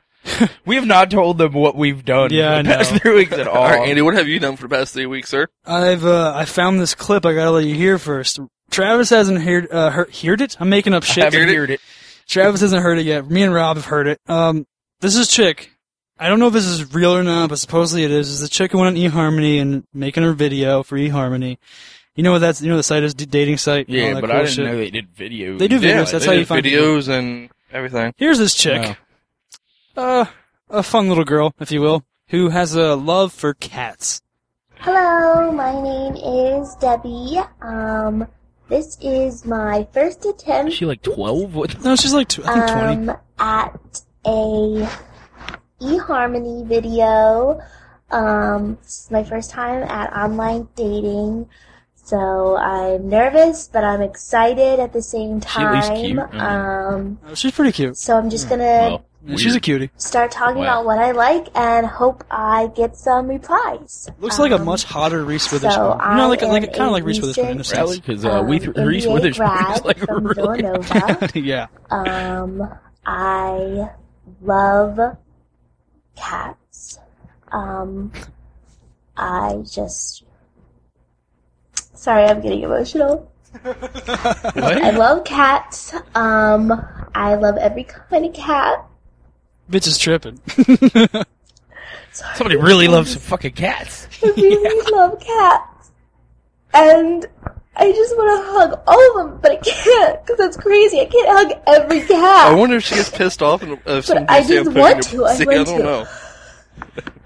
[SPEAKER 4] [LAUGHS]
[SPEAKER 5] we have not told them what we've done
[SPEAKER 4] Yeah,
[SPEAKER 5] for the past
[SPEAKER 4] know.
[SPEAKER 5] three weeks at all.
[SPEAKER 3] All right, Andy, what have you done for the past three weeks, sir?
[SPEAKER 4] I've uh, I found this clip. I gotta let you hear first. Travis hasn't heard uh, heard, heard it. I'm making up shit.
[SPEAKER 5] I
[SPEAKER 4] shit.
[SPEAKER 5] haven't
[SPEAKER 3] Heard it?
[SPEAKER 5] heard it.
[SPEAKER 4] Travis hasn't heard it yet. Me and Rob have heard it. Um, this is chick. I don't know if this is real or not, but supposedly it is. Is the chick who went on eHarmony and making her video for eHarmony. You know what that's? You know the site is D- dating site.
[SPEAKER 5] Yeah, but
[SPEAKER 4] cool
[SPEAKER 5] I didn't
[SPEAKER 4] shit.
[SPEAKER 5] know they did videos.
[SPEAKER 4] They do videos.
[SPEAKER 3] Yeah,
[SPEAKER 4] that's how you find people.
[SPEAKER 3] videos and everything.
[SPEAKER 4] Here's this chick. Uh, a fun little girl, if you will, who has a love for cats.
[SPEAKER 7] Hello, my name is Debbie. Um, this is my first attempt
[SPEAKER 5] Is she like twelve?
[SPEAKER 4] No, she's like tw- I think twenty.
[SPEAKER 7] um, at a eHarmony video. Um, this is my first time at online dating. So I'm nervous, but I'm excited at the same
[SPEAKER 5] She at least
[SPEAKER 7] time.
[SPEAKER 5] cute, uh-huh.
[SPEAKER 7] Um,
[SPEAKER 4] Oh, she's pretty cute.
[SPEAKER 7] so I'm just gonna
[SPEAKER 5] Well,
[SPEAKER 4] Yeah, she's a
[SPEAKER 5] weird.
[SPEAKER 4] cutie.
[SPEAKER 7] start talking
[SPEAKER 5] Wow.
[SPEAKER 7] about what I like and hope I get some replies.
[SPEAKER 4] Looks like a
[SPEAKER 7] Um,
[SPEAKER 4] much hotter Reese
[SPEAKER 7] so
[SPEAKER 4] Witherspoon.
[SPEAKER 7] I
[SPEAKER 4] no, like
[SPEAKER 7] am
[SPEAKER 4] like kind of like Reese Witherspoon in a
[SPEAKER 7] recent,
[SPEAKER 4] sense.
[SPEAKER 5] Really? Because uh,
[SPEAKER 7] um,
[SPEAKER 5] we th- Reese
[SPEAKER 7] NBA
[SPEAKER 5] Witherspoon is like
[SPEAKER 7] from
[SPEAKER 5] really.
[SPEAKER 7] Villanova. [LAUGHS]
[SPEAKER 4] yeah.
[SPEAKER 7] Um, I love cats. Um, I just. Sorry, I'm getting emotional. [LAUGHS] I love cats. Um, I love every kind of cat.
[SPEAKER 4] Bitch is tripping.
[SPEAKER 5] Somebody really loves some fucking cats. [LAUGHS]
[SPEAKER 7] I really love cats. And I just want to hug all of them, but I can't because that's crazy. I can't hug every cat.
[SPEAKER 3] I wonder if she gets pissed off and if some
[SPEAKER 7] I
[SPEAKER 3] pussy
[SPEAKER 7] just
[SPEAKER 3] I'm putting
[SPEAKER 7] want to,
[SPEAKER 3] her
[SPEAKER 7] I
[SPEAKER 3] pussy. I don't
[SPEAKER 7] to.
[SPEAKER 3] know.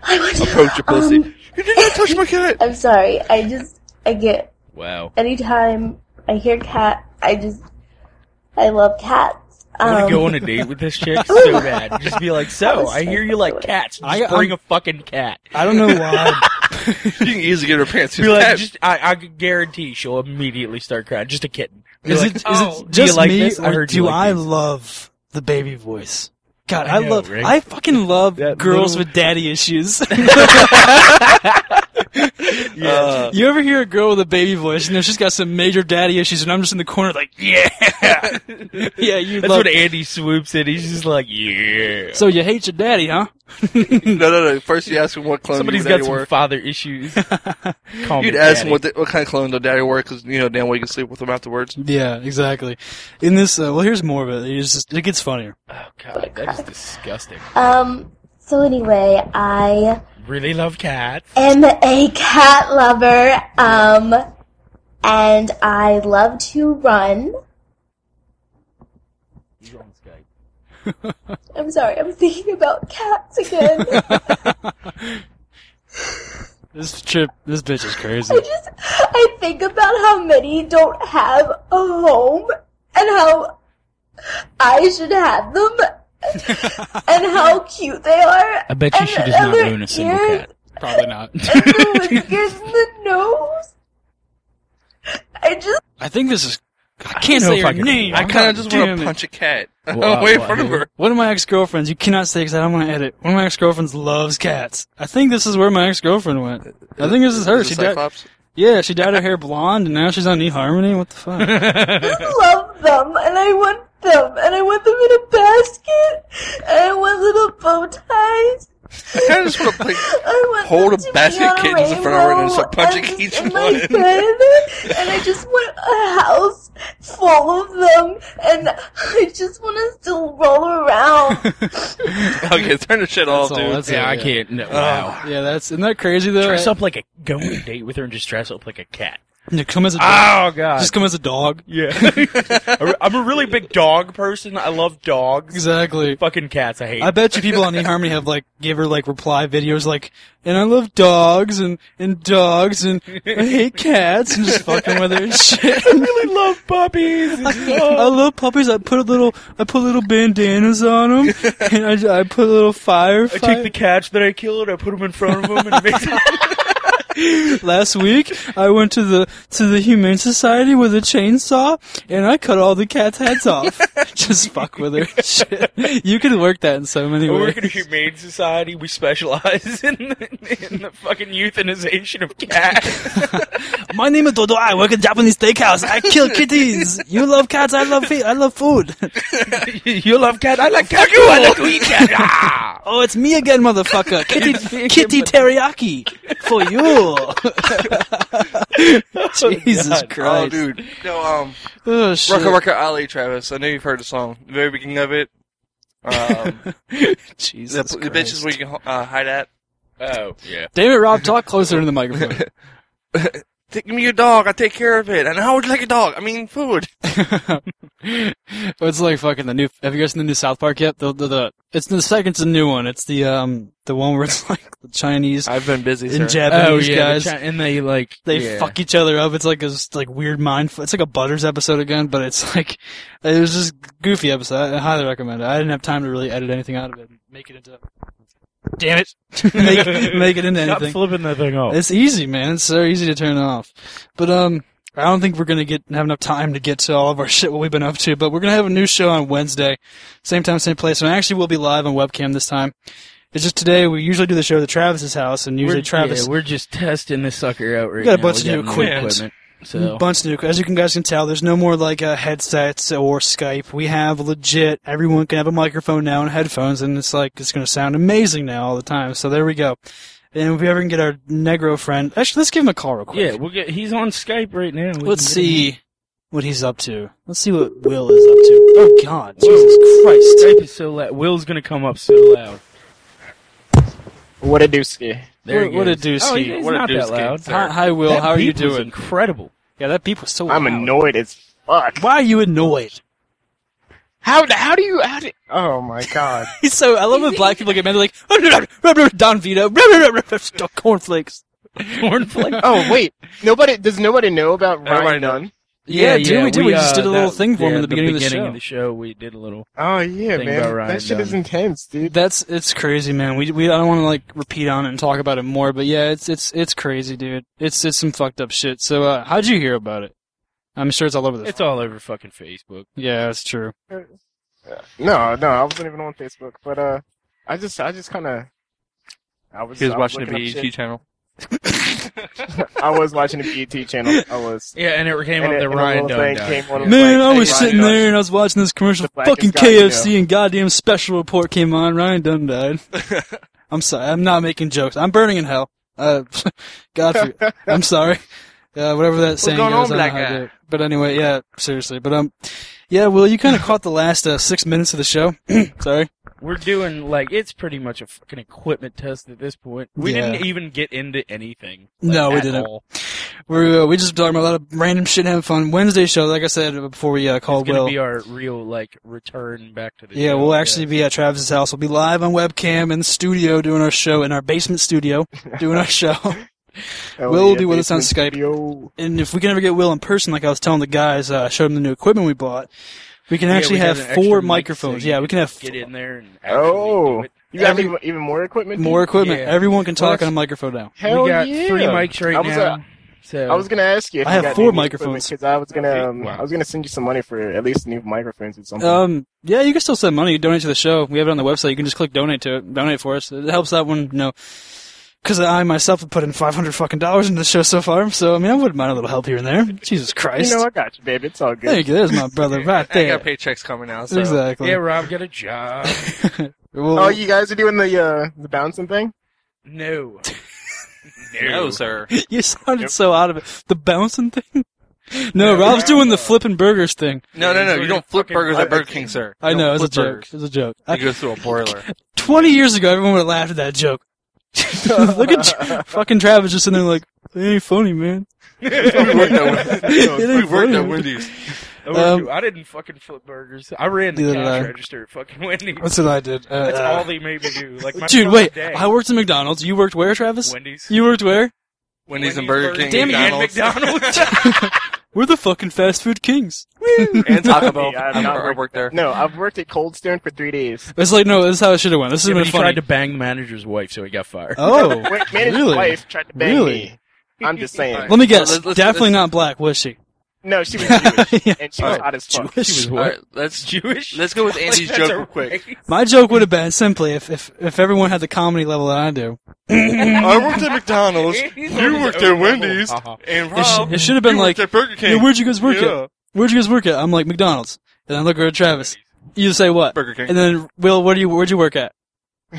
[SPEAKER 7] I want to-
[SPEAKER 3] Approach your pussy.
[SPEAKER 7] Um,
[SPEAKER 3] you did not touch my cat.
[SPEAKER 7] I'm sorry. I just I get
[SPEAKER 5] Wow.
[SPEAKER 7] anytime I hear cat, I just I love cats.
[SPEAKER 5] I want
[SPEAKER 7] Um,
[SPEAKER 5] to go on a date with this chick [LAUGHS] so bad. Just be like, so,
[SPEAKER 7] was
[SPEAKER 5] I hear you like cats. Just
[SPEAKER 4] I-
[SPEAKER 5] bring
[SPEAKER 4] I'm-
[SPEAKER 5] a fucking cat.
[SPEAKER 4] I don't know why. [LAUGHS]
[SPEAKER 3] You can easily get her pants.
[SPEAKER 5] Be like, just, I, I guarantee she'll immediately start crying. Just a kitten. Be
[SPEAKER 4] is
[SPEAKER 5] like,
[SPEAKER 4] it, is
[SPEAKER 5] "Oh,
[SPEAKER 4] it
[SPEAKER 5] do you
[SPEAKER 4] just
[SPEAKER 5] like
[SPEAKER 4] me,
[SPEAKER 5] this? I
[SPEAKER 4] or
[SPEAKER 5] heard
[SPEAKER 4] do
[SPEAKER 5] like
[SPEAKER 4] I
[SPEAKER 5] these."
[SPEAKER 4] love the baby voice? God,
[SPEAKER 5] I
[SPEAKER 4] I,
[SPEAKER 5] know,
[SPEAKER 4] love.
[SPEAKER 5] right?
[SPEAKER 4] I fucking love
[SPEAKER 5] That
[SPEAKER 4] girls
[SPEAKER 5] little-
[SPEAKER 4] with daddy issues. [LAUGHS] [LAUGHS]
[SPEAKER 3] Uh,
[SPEAKER 4] you ever hear a girl with a baby voice? You know she's got some major daddy issues, and I'm just in the corner like, yeah, [LAUGHS] yeah. You
[SPEAKER 5] That's
[SPEAKER 4] love.
[SPEAKER 5] when Andy swoops in. He's just like, yeah.
[SPEAKER 4] so you hate your daddy, huh? [LAUGHS]
[SPEAKER 3] no, no, no. First you ask him what clone
[SPEAKER 5] Somebody's
[SPEAKER 3] your
[SPEAKER 5] got some
[SPEAKER 3] were.
[SPEAKER 5] father issues. Call
[SPEAKER 3] You'd ask
[SPEAKER 5] daddy.
[SPEAKER 3] him what, the, what kind of clone their daddy were because, you know, damn well you can sleep with them afterwards.
[SPEAKER 4] Yeah, exactly. In this, uh, well, here's more of it. It's just, it gets funnier.
[SPEAKER 5] Oh god, that is disgusting.
[SPEAKER 7] Um. So anyway, I
[SPEAKER 5] Really love cats.
[SPEAKER 7] am a cat lover. Um, and I love to run. [LAUGHS] I'm sorry, I'm thinking about cats again. [LAUGHS]
[SPEAKER 4] This trip, this bitch is crazy.
[SPEAKER 7] I just I think about how many don't have a home and how I should have them [LAUGHS] and how cute they are.
[SPEAKER 5] I bet you
[SPEAKER 7] and
[SPEAKER 5] she does not
[SPEAKER 7] their
[SPEAKER 5] own a single
[SPEAKER 7] ears
[SPEAKER 5] cat.
[SPEAKER 4] Probably not.
[SPEAKER 7] And the [LAUGHS] whiskers and the nose. I just
[SPEAKER 4] I think this is. I can't
[SPEAKER 5] know
[SPEAKER 4] say
[SPEAKER 5] if
[SPEAKER 4] her
[SPEAKER 5] I
[SPEAKER 4] name.
[SPEAKER 3] I kind of just want to punch a cat [LAUGHS]
[SPEAKER 5] Well,
[SPEAKER 3] away
[SPEAKER 5] well,
[SPEAKER 3] from her.
[SPEAKER 4] One of my ex girlfriends, you cannot say because I don't want to edit. One of my ex girlfriends loves cats. I think this is where my ex girlfriend went. I think this is her.
[SPEAKER 3] Is
[SPEAKER 4] She
[SPEAKER 3] it
[SPEAKER 4] dyed, yeah, she dyed her hair blonde, and now she's on eHarmony. What the fuck?
[SPEAKER 7] I love them and I want them and I want them in a basket and I want little bow ties.
[SPEAKER 3] I kind of just want to play.
[SPEAKER 7] I want
[SPEAKER 3] Hold
[SPEAKER 7] them
[SPEAKER 3] a
[SPEAKER 7] to
[SPEAKER 3] basket
[SPEAKER 7] be on
[SPEAKER 3] of kittens in front of her and
[SPEAKER 7] rainbow
[SPEAKER 3] start punching
[SPEAKER 7] and
[SPEAKER 3] each
[SPEAKER 7] in
[SPEAKER 3] one.
[SPEAKER 7] my bed, and I just want a house full of them, and I just want to still roll around. [LAUGHS] [LAUGHS]
[SPEAKER 3] Okay, turn the shit off,
[SPEAKER 4] all,
[SPEAKER 3] dude.
[SPEAKER 4] that's
[SPEAKER 5] Yeah, I
[SPEAKER 4] Yeah.
[SPEAKER 5] can't. No, wow.
[SPEAKER 4] yeah, that's isn't that crazy though?
[SPEAKER 5] Dress up like a go on a date with her and just dress up like a cat.
[SPEAKER 4] Come as a dog.
[SPEAKER 5] Oh god.
[SPEAKER 4] Just come as a dog.
[SPEAKER 5] yeah. [LAUGHS] I'm a really big dog person. I love dogs.
[SPEAKER 4] Exactly.
[SPEAKER 5] Fucking cats. I hate.
[SPEAKER 4] I bet you people on eHarmony have like give her like reply videos like, and I love dogs and and dogs and I hate cats and just fucking with her and [LAUGHS] shit.
[SPEAKER 5] I really love puppies. Oh.
[SPEAKER 4] I love puppies. I put a little, I put little bandanas on them, [LAUGHS] and I, I put a little fire.
[SPEAKER 5] I take the cats that I killed, I put them in front of them, and make them. [LAUGHS]
[SPEAKER 4] Last week, I went to the to the Humane Society with a chainsaw, and I cut all the cats' heads [LAUGHS] off. Just fuck with her. [LAUGHS] Shit. You could work that in so many
[SPEAKER 5] I
[SPEAKER 4] ways.
[SPEAKER 5] work in a humane society. We specialize in the, in the fucking euthanization of cats.
[SPEAKER 4] My name is Dodo. I work in Japanese steakhouse. I kill kitties. You love cats. I love fe- I love food.
[SPEAKER 5] you love cat. I like cat. I like to eat cat. Ah!
[SPEAKER 4] Oh, it's me again, motherfucker. Kitty, kitty teriyaki for you. Cool. [LAUGHS] Jesus
[SPEAKER 5] God.
[SPEAKER 3] Oh,
[SPEAKER 4] Christ.
[SPEAKER 3] dude. No, um,
[SPEAKER 4] Oh, shit.
[SPEAKER 3] Rucka Rucka Ali, Travis. I know you've heard the song. The very beginning of it. Um, [LAUGHS]
[SPEAKER 4] Jesus
[SPEAKER 3] the
[SPEAKER 4] Christ.
[SPEAKER 3] bitches where you can uh, hide at.
[SPEAKER 5] Oh, yeah.
[SPEAKER 4] Damn it, Rob, talk closer to the microphone. [LAUGHS]
[SPEAKER 3] Take me your dog. I take care of it. And how would you like a dog? I mean, food. [LAUGHS]
[SPEAKER 4] it's like fucking the new. Have you guys seen the new South Park yet? The the, the it's the second's a new one. It's the um the one where it's [LAUGHS] like the Chinese
[SPEAKER 3] I've been busy, In
[SPEAKER 4] and Japanese
[SPEAKER 5] oh, yeah.
[SPEAKER 4] guys.
[SPEAKER 5] the Chi- and they, like,
[SPEAKER 4] they
[SPEAKER 5] yeah.
[SPEAKER 4] fuck each other up. It's like a s- like weird mind. It's like a Butters episode again, but it's [LAUGHS] like it was just goofy episode. I highly recommend it. I didn't have time to really edit anything out of it and make it into. Damn it! [LAUGHS] make make it into
[SPEAKER 5] Stop
[SPEAKER 4] anything.
[SPEAKER 5] flipping that thing off.
[SPEAKER 4] It's easy, man. It's so easy to turn off. But um, I don't think we're gonna get have enough time to get to all of our [LAUGHS] shit what we've been up to. But we're gonna have a new show on Wednesday, same time, same place. And I actually, we'll be live on webcam this time. It's just today. We usually do the show at Travis's house, and usually
[SPEAKER 5] we're,
[SPEAKER 4] Travis
[SPEAKER 5] yeah, we're just testing this sucker out right we
[SPEAKER 4] got a
[SPEAKER 5] now.
[SPEAKER 4] bunch
[SPEAKER 5] We
[SPEAKER 4] of new
[SPEAKER 5] got
[SPEAKER 4] equipment.
[SPEAKER 5] So
[SPEAKER 4] bunch of new. As you can guys can tell, there's no more like uh, headsets or Skype. We have legit. Everyone can have a microphone now and headphones, and it's like it's gonna sound amazing now all the time. So there we go. And if we ever can get our Negro friend, actually, let's give him a call real quick.
[SPEAKER 5] yeah, we'll get. He's on Skype right now. We
[SPEAKER 4] Let's
[SPEAKER 5] can get him
[SPEAKER 4] see what he's up to. Let's see what Will is up to. Oh God, Jesus. Christ!
[SPEAKER 5] Skype is so loud. Will's gonna come up so loud.
[SPEAKER 8] What a dooski.
[SPEAKER 5] There
[SPEAKER 4] What-
[SPEAKER 5] he
[SPEAKER 4] what a
[SPEAKER 5] goes.
[SPEAKER 4] dooski.
[SPEAKER 5] Oh, he's
[SPEAKER 3] What a
[SPEAKER 5] not that
[SPEAKER 3] dooski,
[SPEAKER 5] loud.
[SPEAKER 4] Hi, hi, Will.
[SPEAKER 5] That
[SPEAKER 4] How are you
[SPEAKER 5] beep was
[SPEAKER 4] doing?
[SPEAKER 5] Incredible.
[SPEAKER 4] Yeah, that beep was so.
[SPEAKER 8] I'm
[SPEAKER 4] loud.
[SPEAKER 8] annoyed as fuck.
[SPEAKER 4] Why are you annoyed?
[SPEAKER 8] How how do you how do, Oh my god.
[SPEAKER 4] He's so. I love when black people get mad. They're like Don Vito, cornflakes.
[SPEAKER 5] Cornflake.
[SPEAKER 8] oh wait, nobody does nobody know about
[SPEAKER 3] Everybody
[SPEAKER 8] Ryan
[SPEAKER 3] knows.
[SPEAKER 8] Dunn?
[SPEAKER 4] Yeah, dude, we did. We just
[SPEAKER 5] uh,
[SPEAKER 4] did a little
[SPEAKER 5] that-
[SPEAKER 4] thing for him
[SPEAKER 5] yeah,
[SPEAKER 4] in the beginning of the show.
[SPEAKER 5] of the show, we did a little.
[SPEAKER 8] Oh yeah,
[SPEAKER 5] Thing
[SPEAKER 8] man.
[SPEAKER 5] Ryan
[SPEAKER 8] That shit is intense, dude.
[SPEAKER 4] That's it's crazy, man. We we I don't want to like repeat on it and talk about it more, but yeah, it's it's it's crazy, dude. It's it's some fucked up shit. So uh, how'd you hear about it? I'm sure it's all over the.
[SPEAKER 5] It's all over fucking Facebook.
[SPEAKER 4] yeah, that's true.
[SPEAKER 8] No, no, I wasn't even on Facebook, but uh, I just I just kind of. I was,
[SPEAKER 3] He was
[SPEAKER 8] I
[SPEAKER 3] watching the
[SPEAKER 8] looking
[SPEAKER 3] BET channel.
[SPEAKER 8] I was watching the BET channel. I was.
[SPEAKER 5] Yeah, and it came
[SPEAKER 8] And
[SPEAKER 5] up
[SPEAKER 8] it-
[SPEAKER 5] that Ryan Dunn
[SPEAKER 8] thing came on,
[SPEAKER 4] Man,
[SPEAKER 8] like,
[SPEAKER 4] I
[SPEAKER 8] hey,
[SPEAKER 4] was
[SPEAKER 8] Ryan
[SPEAKER 4] sitting
[SPEAKER 8] Dunn.
[SPEAKER 4] there and I was watching this commercial. Fucking
[SPEAKER 8] guy you know.
[SPEAKER 4] KFC and goddamn special report came on. Ryan Dunn died. [LAUGHS] I'm sorry. I'm not making jokes. I'm burning in hell. Uh, [LAUGHS] God, [LAUGHS] I'm sorry. Uh, whatever that saying is,
[SPEAKER 3] on,
[SPEAKER 4] I don't
[SPEAKER 3] black
[SPEAKER 4] know how
[SPEAKER 3] guy?
[SPEAKER 4] But anyway, yeah, seriously. But um, yeah. Well, you kind of caught the last uh, six minutes of the show. [CLEARS THROAT] sorry.
[SPEAKER 5] We're doing like it's pretty much a fucking equipment test at this point. We
[SPEAKER 4] Yeah.
[SPEAKER 5] didn't even get into anything. like,
[SPEAKER 4] No, we
[SPEAKER 5] at
[SPEAKER 4] didn't.
[SPEAKER 5] all.
[SPEAKER 4] We're uh, we just talking about a lot of random shit, and having fun. Wednesday show, like I said before we uh,
[SPEAKER 5] It's
[SPEAKER 4] called
[SPEAKER 5] gonna
[SPEAKER 4] Will.
[SPEAKER 5] be our real like return back to the.
[SPEAKER 4] Yeah,
[SPEAKER 5] show,
[SPEAKER 4] we'll actually be at Travis's house. We'll be live on webcam in the studio doing our show in our basement studio doing our show.
[SPEAKER 8] Hell [LAUGHS] [LAUGHS]
[SPEAKER 4] Will will
[SPEAKER 8] yeah,
[SPEAKER 4] be with us on Skype.
[SPEAKER 8] studio.
[SPEAKER 4] And if we can ever get Will in person, like I was telling the guys, uh, I showed him the new equipment we bought. We can
[SPEAKER 5] Yeah,
[SPEAKER 4] actually
[SPEAKER 5] we
[SPEAKER 4] have four microphones.
[SPEAKER 5] so
[SPEAKER 4] yeah, we can have
[SPEAKER 5] get in there and
[SPEAKER 8] Oh,
[SPEAKER 5] actually do it.
[SPEAKER 8] you got
[SPEAKER 4] Every-
[SPEAKER 8] even, even more equipment?
[SPEAKER 4] more equipment.
[SPEAKER 5] Yeah.
[SPEAKER 4] Everyone can
[SPEAKER 5] Well,
[SPEAKER 4] talk on a microphone now.
[SPEAKER 8] Hell
[SPEAKER 5] we got
[SPEAKER 8] yeah.
[SPEAKER 5] three mics right
[SPEAKER 8] I was,
[SPEAKER 5] now.
[SPEAKER 8] uh,
[SPEAKER 5] so
[SPEAKER 8] I was gonna ask you if
[SPEAKER 4] I
[SPEAKER 8] you
[SPEAKER 4] have
[SPEAKER 8] got
[SPEAKER 4] four
[SPEAKER 8] any
[SPEAKER 4] microphones.
[SPEAKER 8] because I was gonna um,
[SPEAKER 5] wow.
[SPEAKER 8] I was gonna send you some money for at least new microphones or something.
[SPEAKER 4] Um, yeah, you can still send money. Donate to the show. We have it on the website. You can just click donate to it. Donate for us. It helps out when you know. Because I myself have put in five hundred fucking dollars into the show so far, so I mean I wouldn't mind a little help here and there. Jesus Christ!
[SPEAKER 8] you know, I got you, baby. It's all good.
[SPEAKER 4] Thank you. There's my brother right
[SPEAKER 3] I
[SPEAKER 4] there.
[SPEAKER 3] got paychecks coming out. so.
[SPEAKER 4] Exactly.
[SPEAKER 5] yeah, Rob got a job. [LAUGHS]
[SPEAKER 4] Well,
[SPEAKER 8] Oh, you guys are doing the uh, the bouncing thing?
[SPEAKER 5] no, [LAUGHS]
[SPEAKER 3] No, sir. [LAUGHS]
[SPEAKER 4] You sounded so out of it. The bouncing thing? No, Rob's doing the flipping burgers thing.
[SPEAKER 3] No, no, no. You don't flip burgers at Burger King, sir.
[SPEAKER 4] I know, it's a joke.
[SPEAKER 3] burgers.
[SPEAKER 4] It's a joke.
[SPEAKER 3] You
[SPEAKER 4] I,
[SPEAKER 3] go through a boiler.
[SPEAKER 4] 20 years ago, everyone would have laughed at that joke. Look at Tra- fucking Travis just sitting there like, it ain't funny, man. [LAUGHS]
[SPEAKER 3] we worked at, [LAUGHS]
[SPEAKER 4] It
[SPEAKER 3] we
[SPEAKER 4] ain't
[SPEAKER 3] worked
[SPEAKER 4] funny.
[SPEAKER 3] at Wendy's.
[SPEAKER 5] I,
[SPEAKER 4] Um,
[SPEAKER 5] I didn't fucking flip burgers. I ran the
[SPEAKER 4] Neither did I.
[SPEAKER 5] cash register at fucking Wendy's.
[SPEAKER 4] That's what I did. Uh,
[SPEAKER 5] That's
[SPEAKER 4] uh,
[SPEAKER 5] all they made me do. Like my
[SPEAKER 4] Dude, wait.
[SPEAKER 5] day.
[SPEAKER 4] I worked at McDonald's. You worked where, Travis?
[SPEAKER 5] Wendy's.
[SPEAKER 4] You worked where?
[SPEAKER 3] Wendy's and
[SPEAKER 5] Wendy's,
[SPEAKER 3] Burger King.
[SPEAKER 4] Damn it,
[SPEAKER 3] and
[SPEAKER 5] and
[SPEAKER 3] McDonald's.
[SPEAKER 5] McDonald's. [LAUGHS]
[SPEAKER 4] We're the fucking fast food kings.
[SPEAKER 3] and Taco Bell. [LAUGHS]
[SPEAKER 8] Yeah, I've not
[SPEAKER 3] I worked there.
[SPEAKER 8] No, I've worked at Cold Stone for three days.
[SPEAKER 4] It's like, no, this is how it should have went. This
[SPEAKER 5] Yeah,
[SPEAKER 4] has
[SPEAKER 5] but
[SPEAKER 4] been
[SPEAKER 5] he
[SPEAKER 4] funny.
[SPEAKER 5] tried to bang the manager's wife, so he got fired.
[SPEAKER 4] oh, [LAUGHS]
[SPEAKER 8] Wait, manager's
[SPEAKER 4] really?
[SPEAKER 8] wife tried to bang
[SPEAKER 4] Really?
[SPEAKER 8] me. I'm just [LAUGHS] saying.
[SPEAKER 4] Let me guess.
[SPEAKER 3] Let's- let's-
[SPEAKER 4] Definitely
[SPEAKER 3] let's-
[SPEAKER 4] not black, was she?
[SPEAKER 8] No, she was Jewish, [LAUGHS]
[SPEAKER 4] Yeah.
[SPEAKER 8] and she was hot as fuck.
[SPEAKER 4] Jewish.
[SPEAKER 5] She was
[SPEAKER 3] All
[SPEAKER 5] what?
[SPEAKER 3] right, let's
[SPEAKER 5] Jewish.
[SPEAKER 3] let's go with [LAUGHS] Andy's
[SPEAKER 5] Like,
[SPEAKER 3] joke real quick.
[SPEAKER 4] My joke would have been simply if, if, if everyone had the comedy level that I do. [LAUGHS]
[SPEAKER 3] I worked at McDonald's. You worked at Wendy's.
[SPEAKER 5] level.
[SPEAKER 3] And
[SPEAKER 4] It, sh-
[SPEAKER 3] Rob,
[SPEAKER 4] it should have been like,
[SPEAKER 3] at Burger King.
[SPEAKER 4] "Yeah, where'd you guys work
[SPEAKER 3] Yeah.
[SPEAKER 4] at? Where'd you guys work at? I'm like, McDonald's. And I look over at Travis. You say what?
[SPEAKER 3] Burger King.
[SPEAKER 4] And then, Will, where do you, where'd you work at?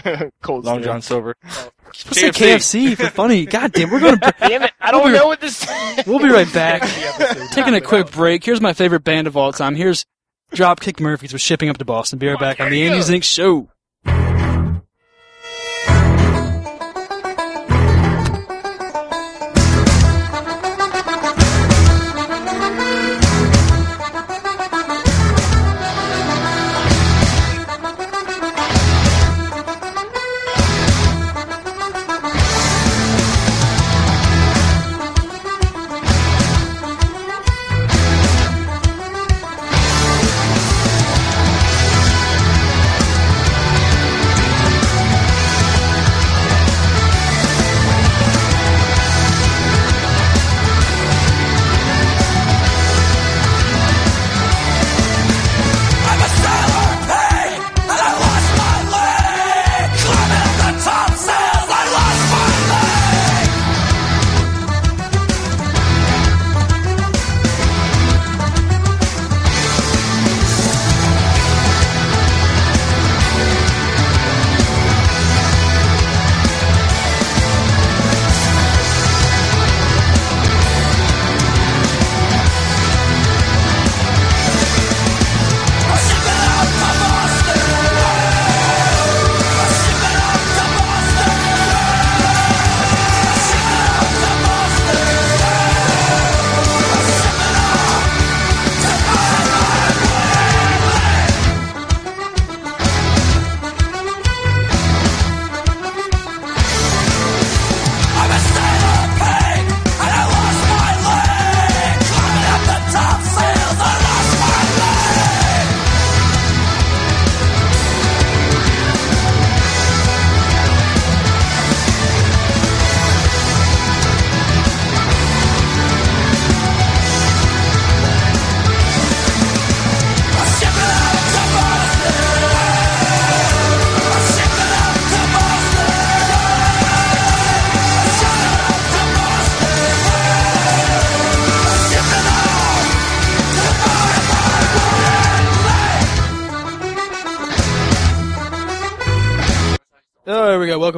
[SPEAKER 4] [LAUGHS]
[SPEAKER 8] Cold
[SPEAKER 3] Long
[SPEAKER 8] Steel.
[SPEAKER 3] John Silver. [LAUGHS]
[SPEAKER 4] Let's say KFC for funny. [LAUGHS] God damn, we're gonna.
[SPEAKER 8] Damn it! I don't
[SPEAKER 4] We'll be-
[SPEAKER 8] know what this.
[SPEAKER 4] We'll be right back. Taking a quick break. Here's my favorite band of all time. Here's Dropkick Murphys with shipping up to Boston. Be right back on the Andy Zink Show.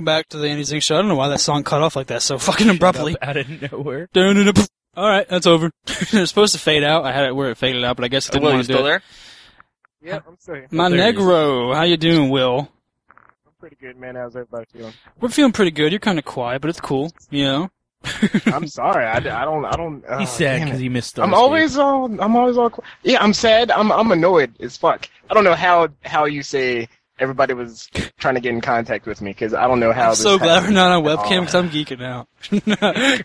[SPEAKER 4] Back to the Andy Zink Show. I don't know why that song cut off like that so fucking abruptly.
[SPEAKER 5] out of nowhere. [LAUGHS]
[SPEAKER 4] All right, that's over. [LAUGHS] it's supposed to fade out. I had it where it faded out, but I guess it didn't
[SPEAKER 3] Will,
[SPEAKER 4] want to do
[SPEAKER 3] still
[SPEAKER 4] it.
[SPEAKER 3] there?
[SPEAKER 8] Yeah, I'm still here.
[SPEAKER 4] My
[SPEAKER 5] There he is.
[SPEAKER 4] Negro, how you doing, Will?
[SPEAKER 8] I'm pretty good, man. How's everybody feeling?
[SPEAKER 4] We're feeling pretty good. You're kind of quiet, but it's cool. You know. [LAUGHS]
[SPEAKER 8] I'm sorry. I, I don't. I don't. Uh,
[SPEAKER 5] He's sad because he missed.
[SPEAKER 8] I'm
[SPEAKER 5] Starscape.
[SPEAKER 8] always all. I'm always all. Yeah, I'm sad. I'm. I'm annoyed as fuck. I don't know how how you say everybody was trying to get in contact with me because I don't know how.
[SPEAKER 4] I'm
[SPEAKER 8] this
[SPEAKER 4] so glad we're not on webcam because I'm geeking out. [LAUGHS]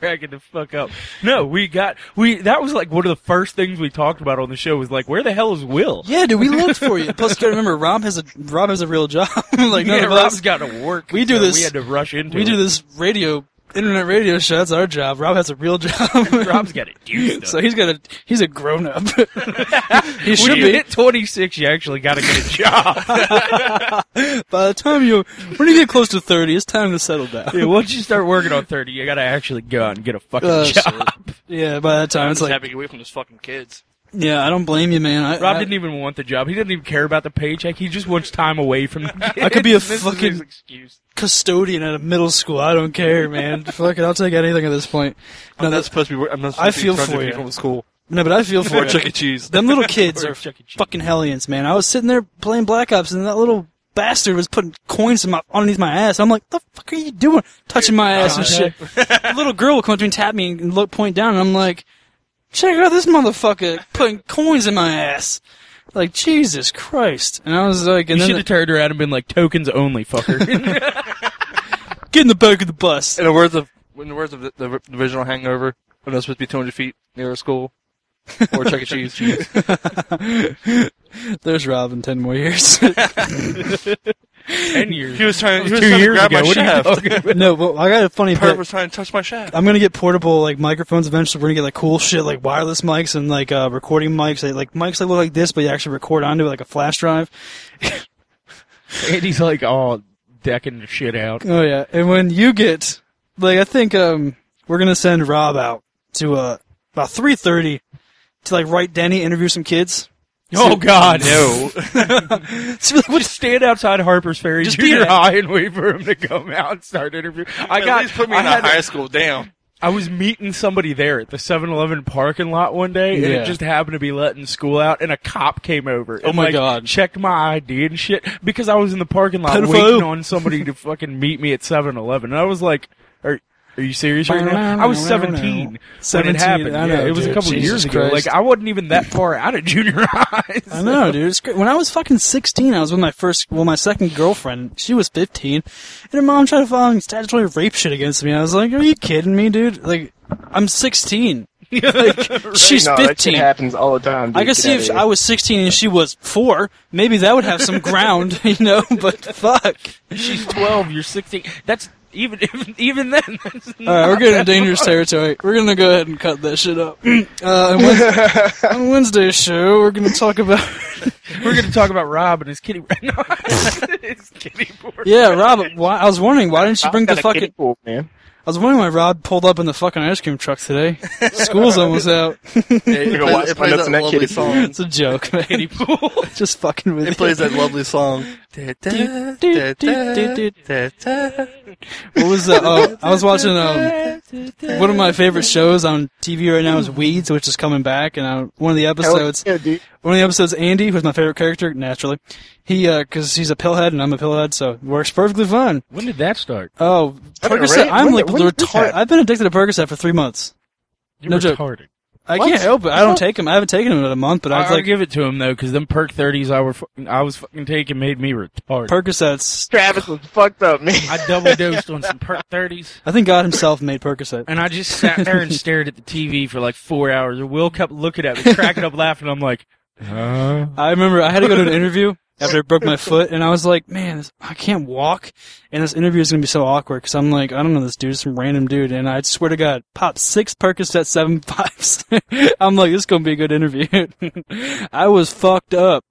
[SPEAKER 5] cracking the fuck up. No, we got we. That was like one of the first things we talked about on the show. Was like, where the hell is Will?
[SPEAKER 4] yeah, dude, we looked for you. [LAUGHS] Plus, gotta remember, Rob has a Rob has a real job. [LAUGHS] like none
[SPEAKER 5] yeah,
[SPEAKER 4] of
[SPEAKER 5] Rob's
[SPEAKER 4] us.
[SPEAKER 5] got to work.
[SPEAKER 4] We do
[SPEAKER 5] so
[SPEAKER 4] this-
[SPEAKER 5] We had to rush into.
[SPEAKER 4] We
[SPEAKER 5] it.
[SPEAKER 4] do this radio, internet radio show. That's our job. Rob has a real job. [LAUGHS]
[SPEAKER 5] Rob's got to do [LAUGHS] stuff.
[SPEAKER 4] so he's got a he's a grown up. [LAUGHS] he
[SPEAKER 5] when
[SPEAKER 4] should
[SPEAKER 5] you
[SPEAKER 4] be.
[SPEAKER 5] hit 26, you actually got to get a job.
[SPEAKER 4] By the time you when you get close to thirty, it's time to settle down.
[SPEAKER 5] yeah, once you start working on 30, you got to actually go out and get a fucking
[SPEAKER 4] Uh,
[SPEAKER 5] job.
[SPEAKER 4] Yeah, by that time
[SPEAKER 3] I'm
[SPEAKER 4] it's
[SPEAKER 3] just
[SPEAKER 4] like,
[SPEAKER 3] happy to get away from those fucking kids.
[SPEAKER 4] Yeah, I don't blame you, man. I,
[SPEAKER 5] Rob
[SPEAKER 4] I,
[SPEAKER 5] didn't even want the job. He didn't even care about the paycheck. He just wants time away from the. [LAUGHS]
[SPEAKER 4] I could be a fucking- custodian at a middle school. I don't care, man. [LAUGHS] Fuck it, I'll take anything at this point. No,
[SPEAKER 3] I'm not supposed to be. I'm not
[SPEAKER 4] I
[SPEAKER 3] to
[SPEAKER 4] feel
[SPEAKER 3] in front of
[SPEAKER 4] for you.
[SPEAKER 3] from school.
[SPEAKER 4] no, but I feel [LAUGHS] for
[SPEAKER 3] Or. Chuck E. Cheese.
[SPEAKER 4] Them little kids are fucking hellions, man. I was sitting there playing Black Ops, and that little bastard was putting coins in my, underneath my ass. I'm like, the fuck are you doing? Touching my ass and shit. the little girl will come up to me and tap me and look, point down, and I'm like, check out this motherfucker putting coins in my ass. Like, Jesus Christ. And I was like, and
[SPEAKER 5] You
[SPEAKER 4] then
[SPEAKER 5] should have turned around and been like, tokens only, fucker. [LAUGHS] [LAUGHS]
[SPEAKER 4] get in the back of the bus.
[SPEAKER 3] In the words of in the words of the, the original Hangover, when it was supposed to be 200 feet near a school, or Chuck E. Cheese. [LAUGHS]
[SPEAKER 4] There's Rob in 10 more years.
[SPEAKER 5] Ten years.
[SPEAKER 3] He was trying. He was
[SPEAKER 5] two
[SPEAKER 3] trying to
[SPEAKER 5] years
[SPEAKER 3] grab
[SPEAKER 5] ago.
[SPEAKER 3] my
[SPEAKER 5] What are you
[SPEAKER 3] shaft.
[SPEAKER 5] talking
[SPEAKER 4] no, but I got a funny
[SPEAKER 3] Perv
[SPEAKER 4] bit.
[SPEAKER 3] was trying to touch my shaft.
[SPEAKER 4] I'm gonna get portable like microphones eventually. We're gonna get like cool shit like wireless mics and like uh, recording mics. They, like mics that look like this, but you actually record onto it like a flash drive. [LAUGHS]
[SPEAKER 5] Andy's like, oh, decking the shit out.
[SPEAKER 4] Oh yeah, and when you get like, I think um we're gonna send Rob out to uh about three thirty to like write Denny interview some kids.
[SPEAKER 5] Oh God,
[SPEAKER 3] No. [LAUGHS]
[SPEAKER 4] Be like?
[SPEAKER 5] Just stand outside Harper's Ferry
[SPEAKER 4] Just be
[SPEAKER 5] Junior. High and wait for him to come out and start interviewing. I
[SPEAKER 3] At
[SPEAKER 5] got.
[SPEAKER 3] put me
[SPEAKER 5] I
[SPEAKER 3] in a high school. Damn.
[SPEAKER 5] I was meeting somebody there at the 7-Eleven parking lot one day, and
[SPEAKER 4] Yeah.
[SPEAKER 5] it just happened to be letting school out, and a cop came over.
[SPEAKER 4] Oh my
[SPEAKER 5] like,
[SPEAKER 4] God.
[SPEAKER 5] Checked my ID and shit because I was in the parking lot
[SPEAKER 4] Pedophile.
[SPEAKER 5] waiting on somebody to [LAUGHS] fucking meet me at 7-Eleven, and I was like, "Are are you serious right now?" I was 17 when it happened.
[SPEAKER 4] I
[SPEAKER 5] yeah, it was
[SPEAKER 4] dude.
[SPEAKER 5] a couple
[SPEAKER 4] Jesus
[SPEAKER 5] years ago.
[SPEAKER 4] Christ.
[SPEAKER 5] Like I wasn't even that far out of [LAUGHS] junior high.
[SPEAKER 4] I know, dude. It's great. When I was fucking 16, I was with my first, well, my second girlfriend. She was 15, and her mom tried to file statutory rape shit against me. I was like, "Are you kidding me, dude? Like, I'm 16. [LAUGHS] Like, she's
[SPEAKER 8] no, that
[SPEAKER 4] 15.
[SPEAKER 8] shit happens all the time. Dude.
[SPEAKER 4] I could see if
[SPEAKER 8] here.
[SPEAKER 4] I was 16 and she was four, maybe that would have some ground, [LAUGHS] you know. But fuck.
[SPEAKER 5] She's 12. You're 16. That's even [LAUGHS] even, even then. [LAUGHS] That's
[SPEAKER 4] All right, we're getting into dangerous territory. We're gonna go ahead and cut that shit up. [CLEARS THROAT] Uh, on Wednesday, [LAUGHS] on Wednesday's show, we're gonna talk about
[SPEAKER 5] We're going to talk about Rob and his kitty. No, his kitty board.
[SPEAKER 4] yeah, Rob. Why, I was wondering why didn't you bring the fucking?
[SPEAKER 8] kiddie pool, man.
[SPEAKER 4] I was wondering why Rob pulled up in the fucking ice cream truck today. [LAUGHS] School's almost out.
[SPEAKER 3] It,
[SPEAKER 8] You go watch
[SPEAKER 3] it
[SPEAKER 8] my
[SPEAKER 3] plays that
[SPEAKER 8] in that
[SPEAKER 3] lovely song.
[SPEAKER 4] It's a joke, man.
[SPEAKER 5] Kitty pool. [LAUGHS]
[SPEAKER 4] Just fucking with
[SPEAKER 3] It
[SPEAKER 4] you.
[SPEAKER 3] plays that lovely [LAUGHS] song.
[SPEAKER 4] What was that? Oh, I was watching um, one of my favorite shows on TV right now is Weeds, which is coming back, and uh, one of the episodes,
[SPEAKER 8] yeah,
[SPEAKER 4] one of the episodes, Andy, who's my favorite character, naturally, he uh, because he's a pillhead and I'm a pillhead, so it works perfectly fine.
[SPEAKER 5] When did that start?
[SPEAKER 4] Oh,
[SPEAKER 8] I
[SPEAKER 4] Percocet,
[SPEAKER 8] right?
[SPEAKER 4] I'm
[SPEAKER 8] When
[SPEAKER 4] like
[SPEAKER 8] did- when
[SPEAKER 4] the
[SPEAKER 8] did this
[SPEAKER 4] retard.
[SPEAKER 8] happen?
[SPEAKER 4] I've been addicted to Percocet for three months.
[SPEAKER 5] You're
[SPEAKER 4] No joke.
[SPEAKER 5] retarded.
[SPEAKER 4] I
[SPEAKER 8] What?
[SPEAKER 4] can't help it. I don't take them. I haven't taken them in a month, but
[SPEAKER 5] I,
[SPEAKER 4] I've
[SPEAKER 5] will
[SPEAKER 4] like
[SPEAKER 5] give it to him though, because them perk thirties I were fucking, I was fucking taking made me retarded.
[SPEAKER 4] Percocets.
[SPEAKER 8] Travis was fucked up, man.
[SPEAKER 5] I double dosed on some perk thirties,
[SPEAKER 4] I think God Himself made Percocet.
[SPEAKER 5] and I just sat there and stared at the TV for like four hours. And Will kept looking at me, cracking up laughing. I'm like, huh?
[SPEAKER 4] I remember I had to go to an interview after I broke my foot, and I was like, man, this, I can't walk, and this interview is gonna be so awkward because I'm like, I don't know this dude, some random dude, and I swear to God, pop six Percocet seven fives. [LAUGHS] I'm like, this is gonna be a good interview. [LAUGHS] I was fucked up.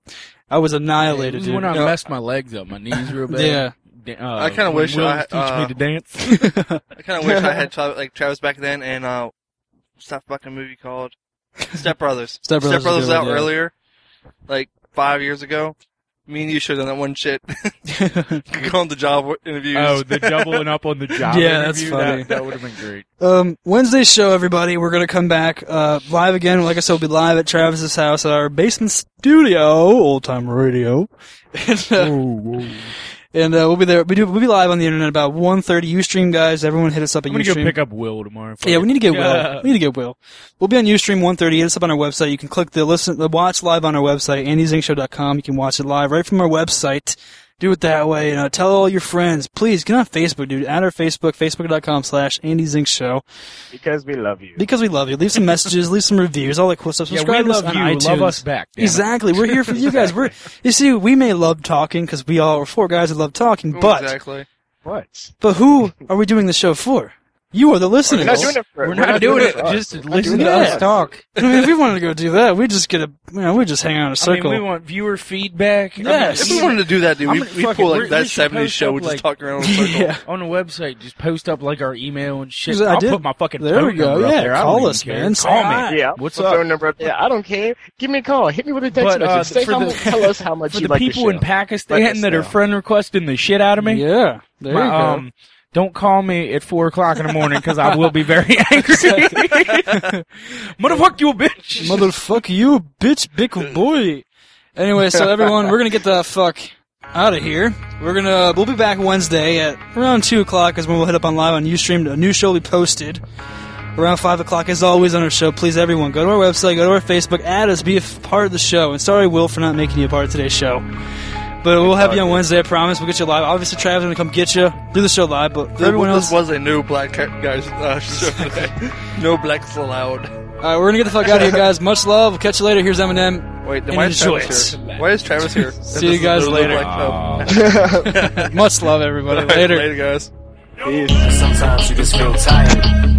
[SPEAKER 4] I was
[SPEAKER 5] It
[SPEAKER 4] annihilated,
[SPEAKER 5] was
[SPEAKER 4] dude.
[SPEAKER 5] when I
[SPEAKER 4] You know,
[SPEAKER 5] messed my legs up, my knees real bad.
[SPEAKER 4] Yeah.
[SPEAKER 5] Uh,
[SPEAKER 3] I kinda
[SPEAKER 5] when
[SPEAKER 3] wish
[SPEAKER 5] Will
[SPEAKER 3] I-
[SPEAKER 5] was teaching
[SPEAKER 3] uh,
[SPEAKER 5] me to dance. [LAUGHS]
[SPEAKER 3] I kind of wish I had Tra- like Travis back then and uh, what's that fucking movie called? Step Brothers.
[SPEAKER 4] Step Brothers is a
[SPEAKER 3] was out
[SPEAKER 4] one, yeah.
[SPEAKER 3] earlier, like five years ago. Me and you should have done that one shit. Go on the job interviews.
[SPEAKER 5] oh, the doubling up on the [LAUGHS] job.
[SPEAKER 4] Yeah, that's funny.
[SPEAKER 5] That, that would have been great.
[SPEAKER 4] Um, Wednesday's show, everybody. We're gonna come back uh, live again. Like I said, we'll be live at Travis's house at our basement studio, old time radio, [LAUGHS] and, uh, and uh, we'll be there. We do. We'll be live on the internet about 1.30 UStream, guys. Everyone hit us up at
[SPEAKER 5] I'm gonna go pick up Will tomorrow.
[SPEAKER 4] yeah, we need to get
[SPEAKER 5] Yeah.
[SPEAKER 4] Will. We need to get Will. We'll be on Ustream 130. Hit us up on our website. You can click the listen, the watch live on our website, AndyZinkShow.com. You can watch it live right from our website. Do it that way. You uh, know, tell all your friends. Please get on Facebook, dude. Add our Facebook, Facebook.com slash Andy Zink Show.
[SPEAKER 8] because we love you.
[SPEAKER 4] Because we love you. Leave some messages, leave some reviews, all that cool stuff.
[SPEAKER 5] Yeah,
[SPEAKER 4] Subscribe
[SPEAKER 5] we
[SPEAKER 4] to us on
[SPEAKER 5] you.
[SPEAKER 4] iTunes.
[SPEAKER 5] Love us back. damn it.
[SPEAKER 4] Exactly. We're here for you guys. We're you see, we may love talking because we all are four guys that love talking,
[SPEAKER 3] Ooh,
[SPEAKER 4] but
[SPEAKER 3] exactly.
[SPEAKER 8] What?
[SPEAKER 4] but who are we doing the show for? You are the listeners.
[SPEAKER 8] We're not doing it for
[SPEAKER 5] We're not doing it
[SPEAKER 8] for
[SPEAKER 5] just to listen to us talk. [LAUGHS]
[SPEAKER 4] I mean, if we wanted to go do that, we just get a, you know, we just hang out in a
[SPEAKER 5] I
[SPEAKER 4] circle.
[SPEAKER 5] mean, we want viewer feedback.
[SPEAKER 4] Yes.
[SPEAKER 3] If we wanted to do that, dude,
[SPEAKER 5] I'm
[SPEAKER 3] we,
[SPEAKER 5] gonna
[SPEAKER 3] we pull like that
[SPEAKER 5] we
[SPEAKER 3] 70s show,
[SPEAKER 5] up,
[SPEAKER 3] we just talk around in a circle.
[SPEAKER 4] yeah.
[SPEAKER 5] on the website, just post up like our email and shit.
[SPEAKER 4] I
[SPEAKER 5] I'll
[SPEAKER 4] did.
[SPEAKER 5] put my fucking
[SPEAKER 4] There
[SPEAKER 5] phone
[SPEAKER 4] we go.
[SPEAKER 5] number up
[SPEAKER 4] Yeah,
[SPEAKER 5] there.
[SPEAKER 4] Call us,
[SPEAKER 5] care.
[SPEAKER 4] man.
[SPEAKER 5] Call me.
[SPEAKER 8] Yeah,
[SPEAKER 5] What's
[SPEAKER 8] put
[SPEAKER 5] up?
[SPEAKER 8] phone number up there. I don't care. Give me a call. Hit me with a text
[SPEAKER 5] But, uh,
[SPEAKER 8] message. Say
[SPEAKER 5] for
[SPEAKER 8] how,
[SPEAKER 5] the-
[SPEAKER 8] mu- tell us how [LAUGHS] much
[SPEAKER 5] For
[SPEAKER 8] you
[SPEAKER 5] the
[SPEAKER 8] like
[SPEAKER 5] people
[SPEAKER 8] the
[SPEAKER 5] in Pakistan that are friend requesting the shit out of me,
[SPEAKER 4] Yeah. There you go.
[SPEAKER 5] Don't call me at four o'clock in the morning because I will be very [LAUGHS] angry. [LAUGHS] Motherfuck you, bitch.
[SPEAKER 4] Motherfuck you, bitch, big boy. Anyway, so everyone, we're gonna get the fuck out of here. We're gonna, uh, we'll be back Wednesday at around 2 o'clock is when we'll hit up on live on Ustream. A new show will be posted around 5 o'clock as always on our show. Please, everyone, go to our website, go to our Facebook, add us, be a part of the show. And sorry, Will, for not making you a part of today's show. But we'll have you on Wednesday, I promise. We'll get you live. Obviously, Travis is gonna come get you, do the show live, but for everyone else,
[SPEAKER 3] This was a new black ca- guys uh, [LAUGHS] show today. [LAUGHS] no blacks allowed.
[SPEAKER 4] alright, we're gonna get the fuck out of here, guys. Much love. We'll catch you later. Here's Eminem.
[SPEAKER 3] Wait, then why is
[SPEAKER 4] Enjoy
[SPEAKER 3] Travis
[SPEAKER 4] it.
[SPEAKER 3] here? Why is Travis here? [LAUGHS]
[SPEAKER 4] See you guys later. Much love, everybody. Later.
[SPEAKER 3] later, guys.
[SPEAKER 9] Sometimes you just feel tired,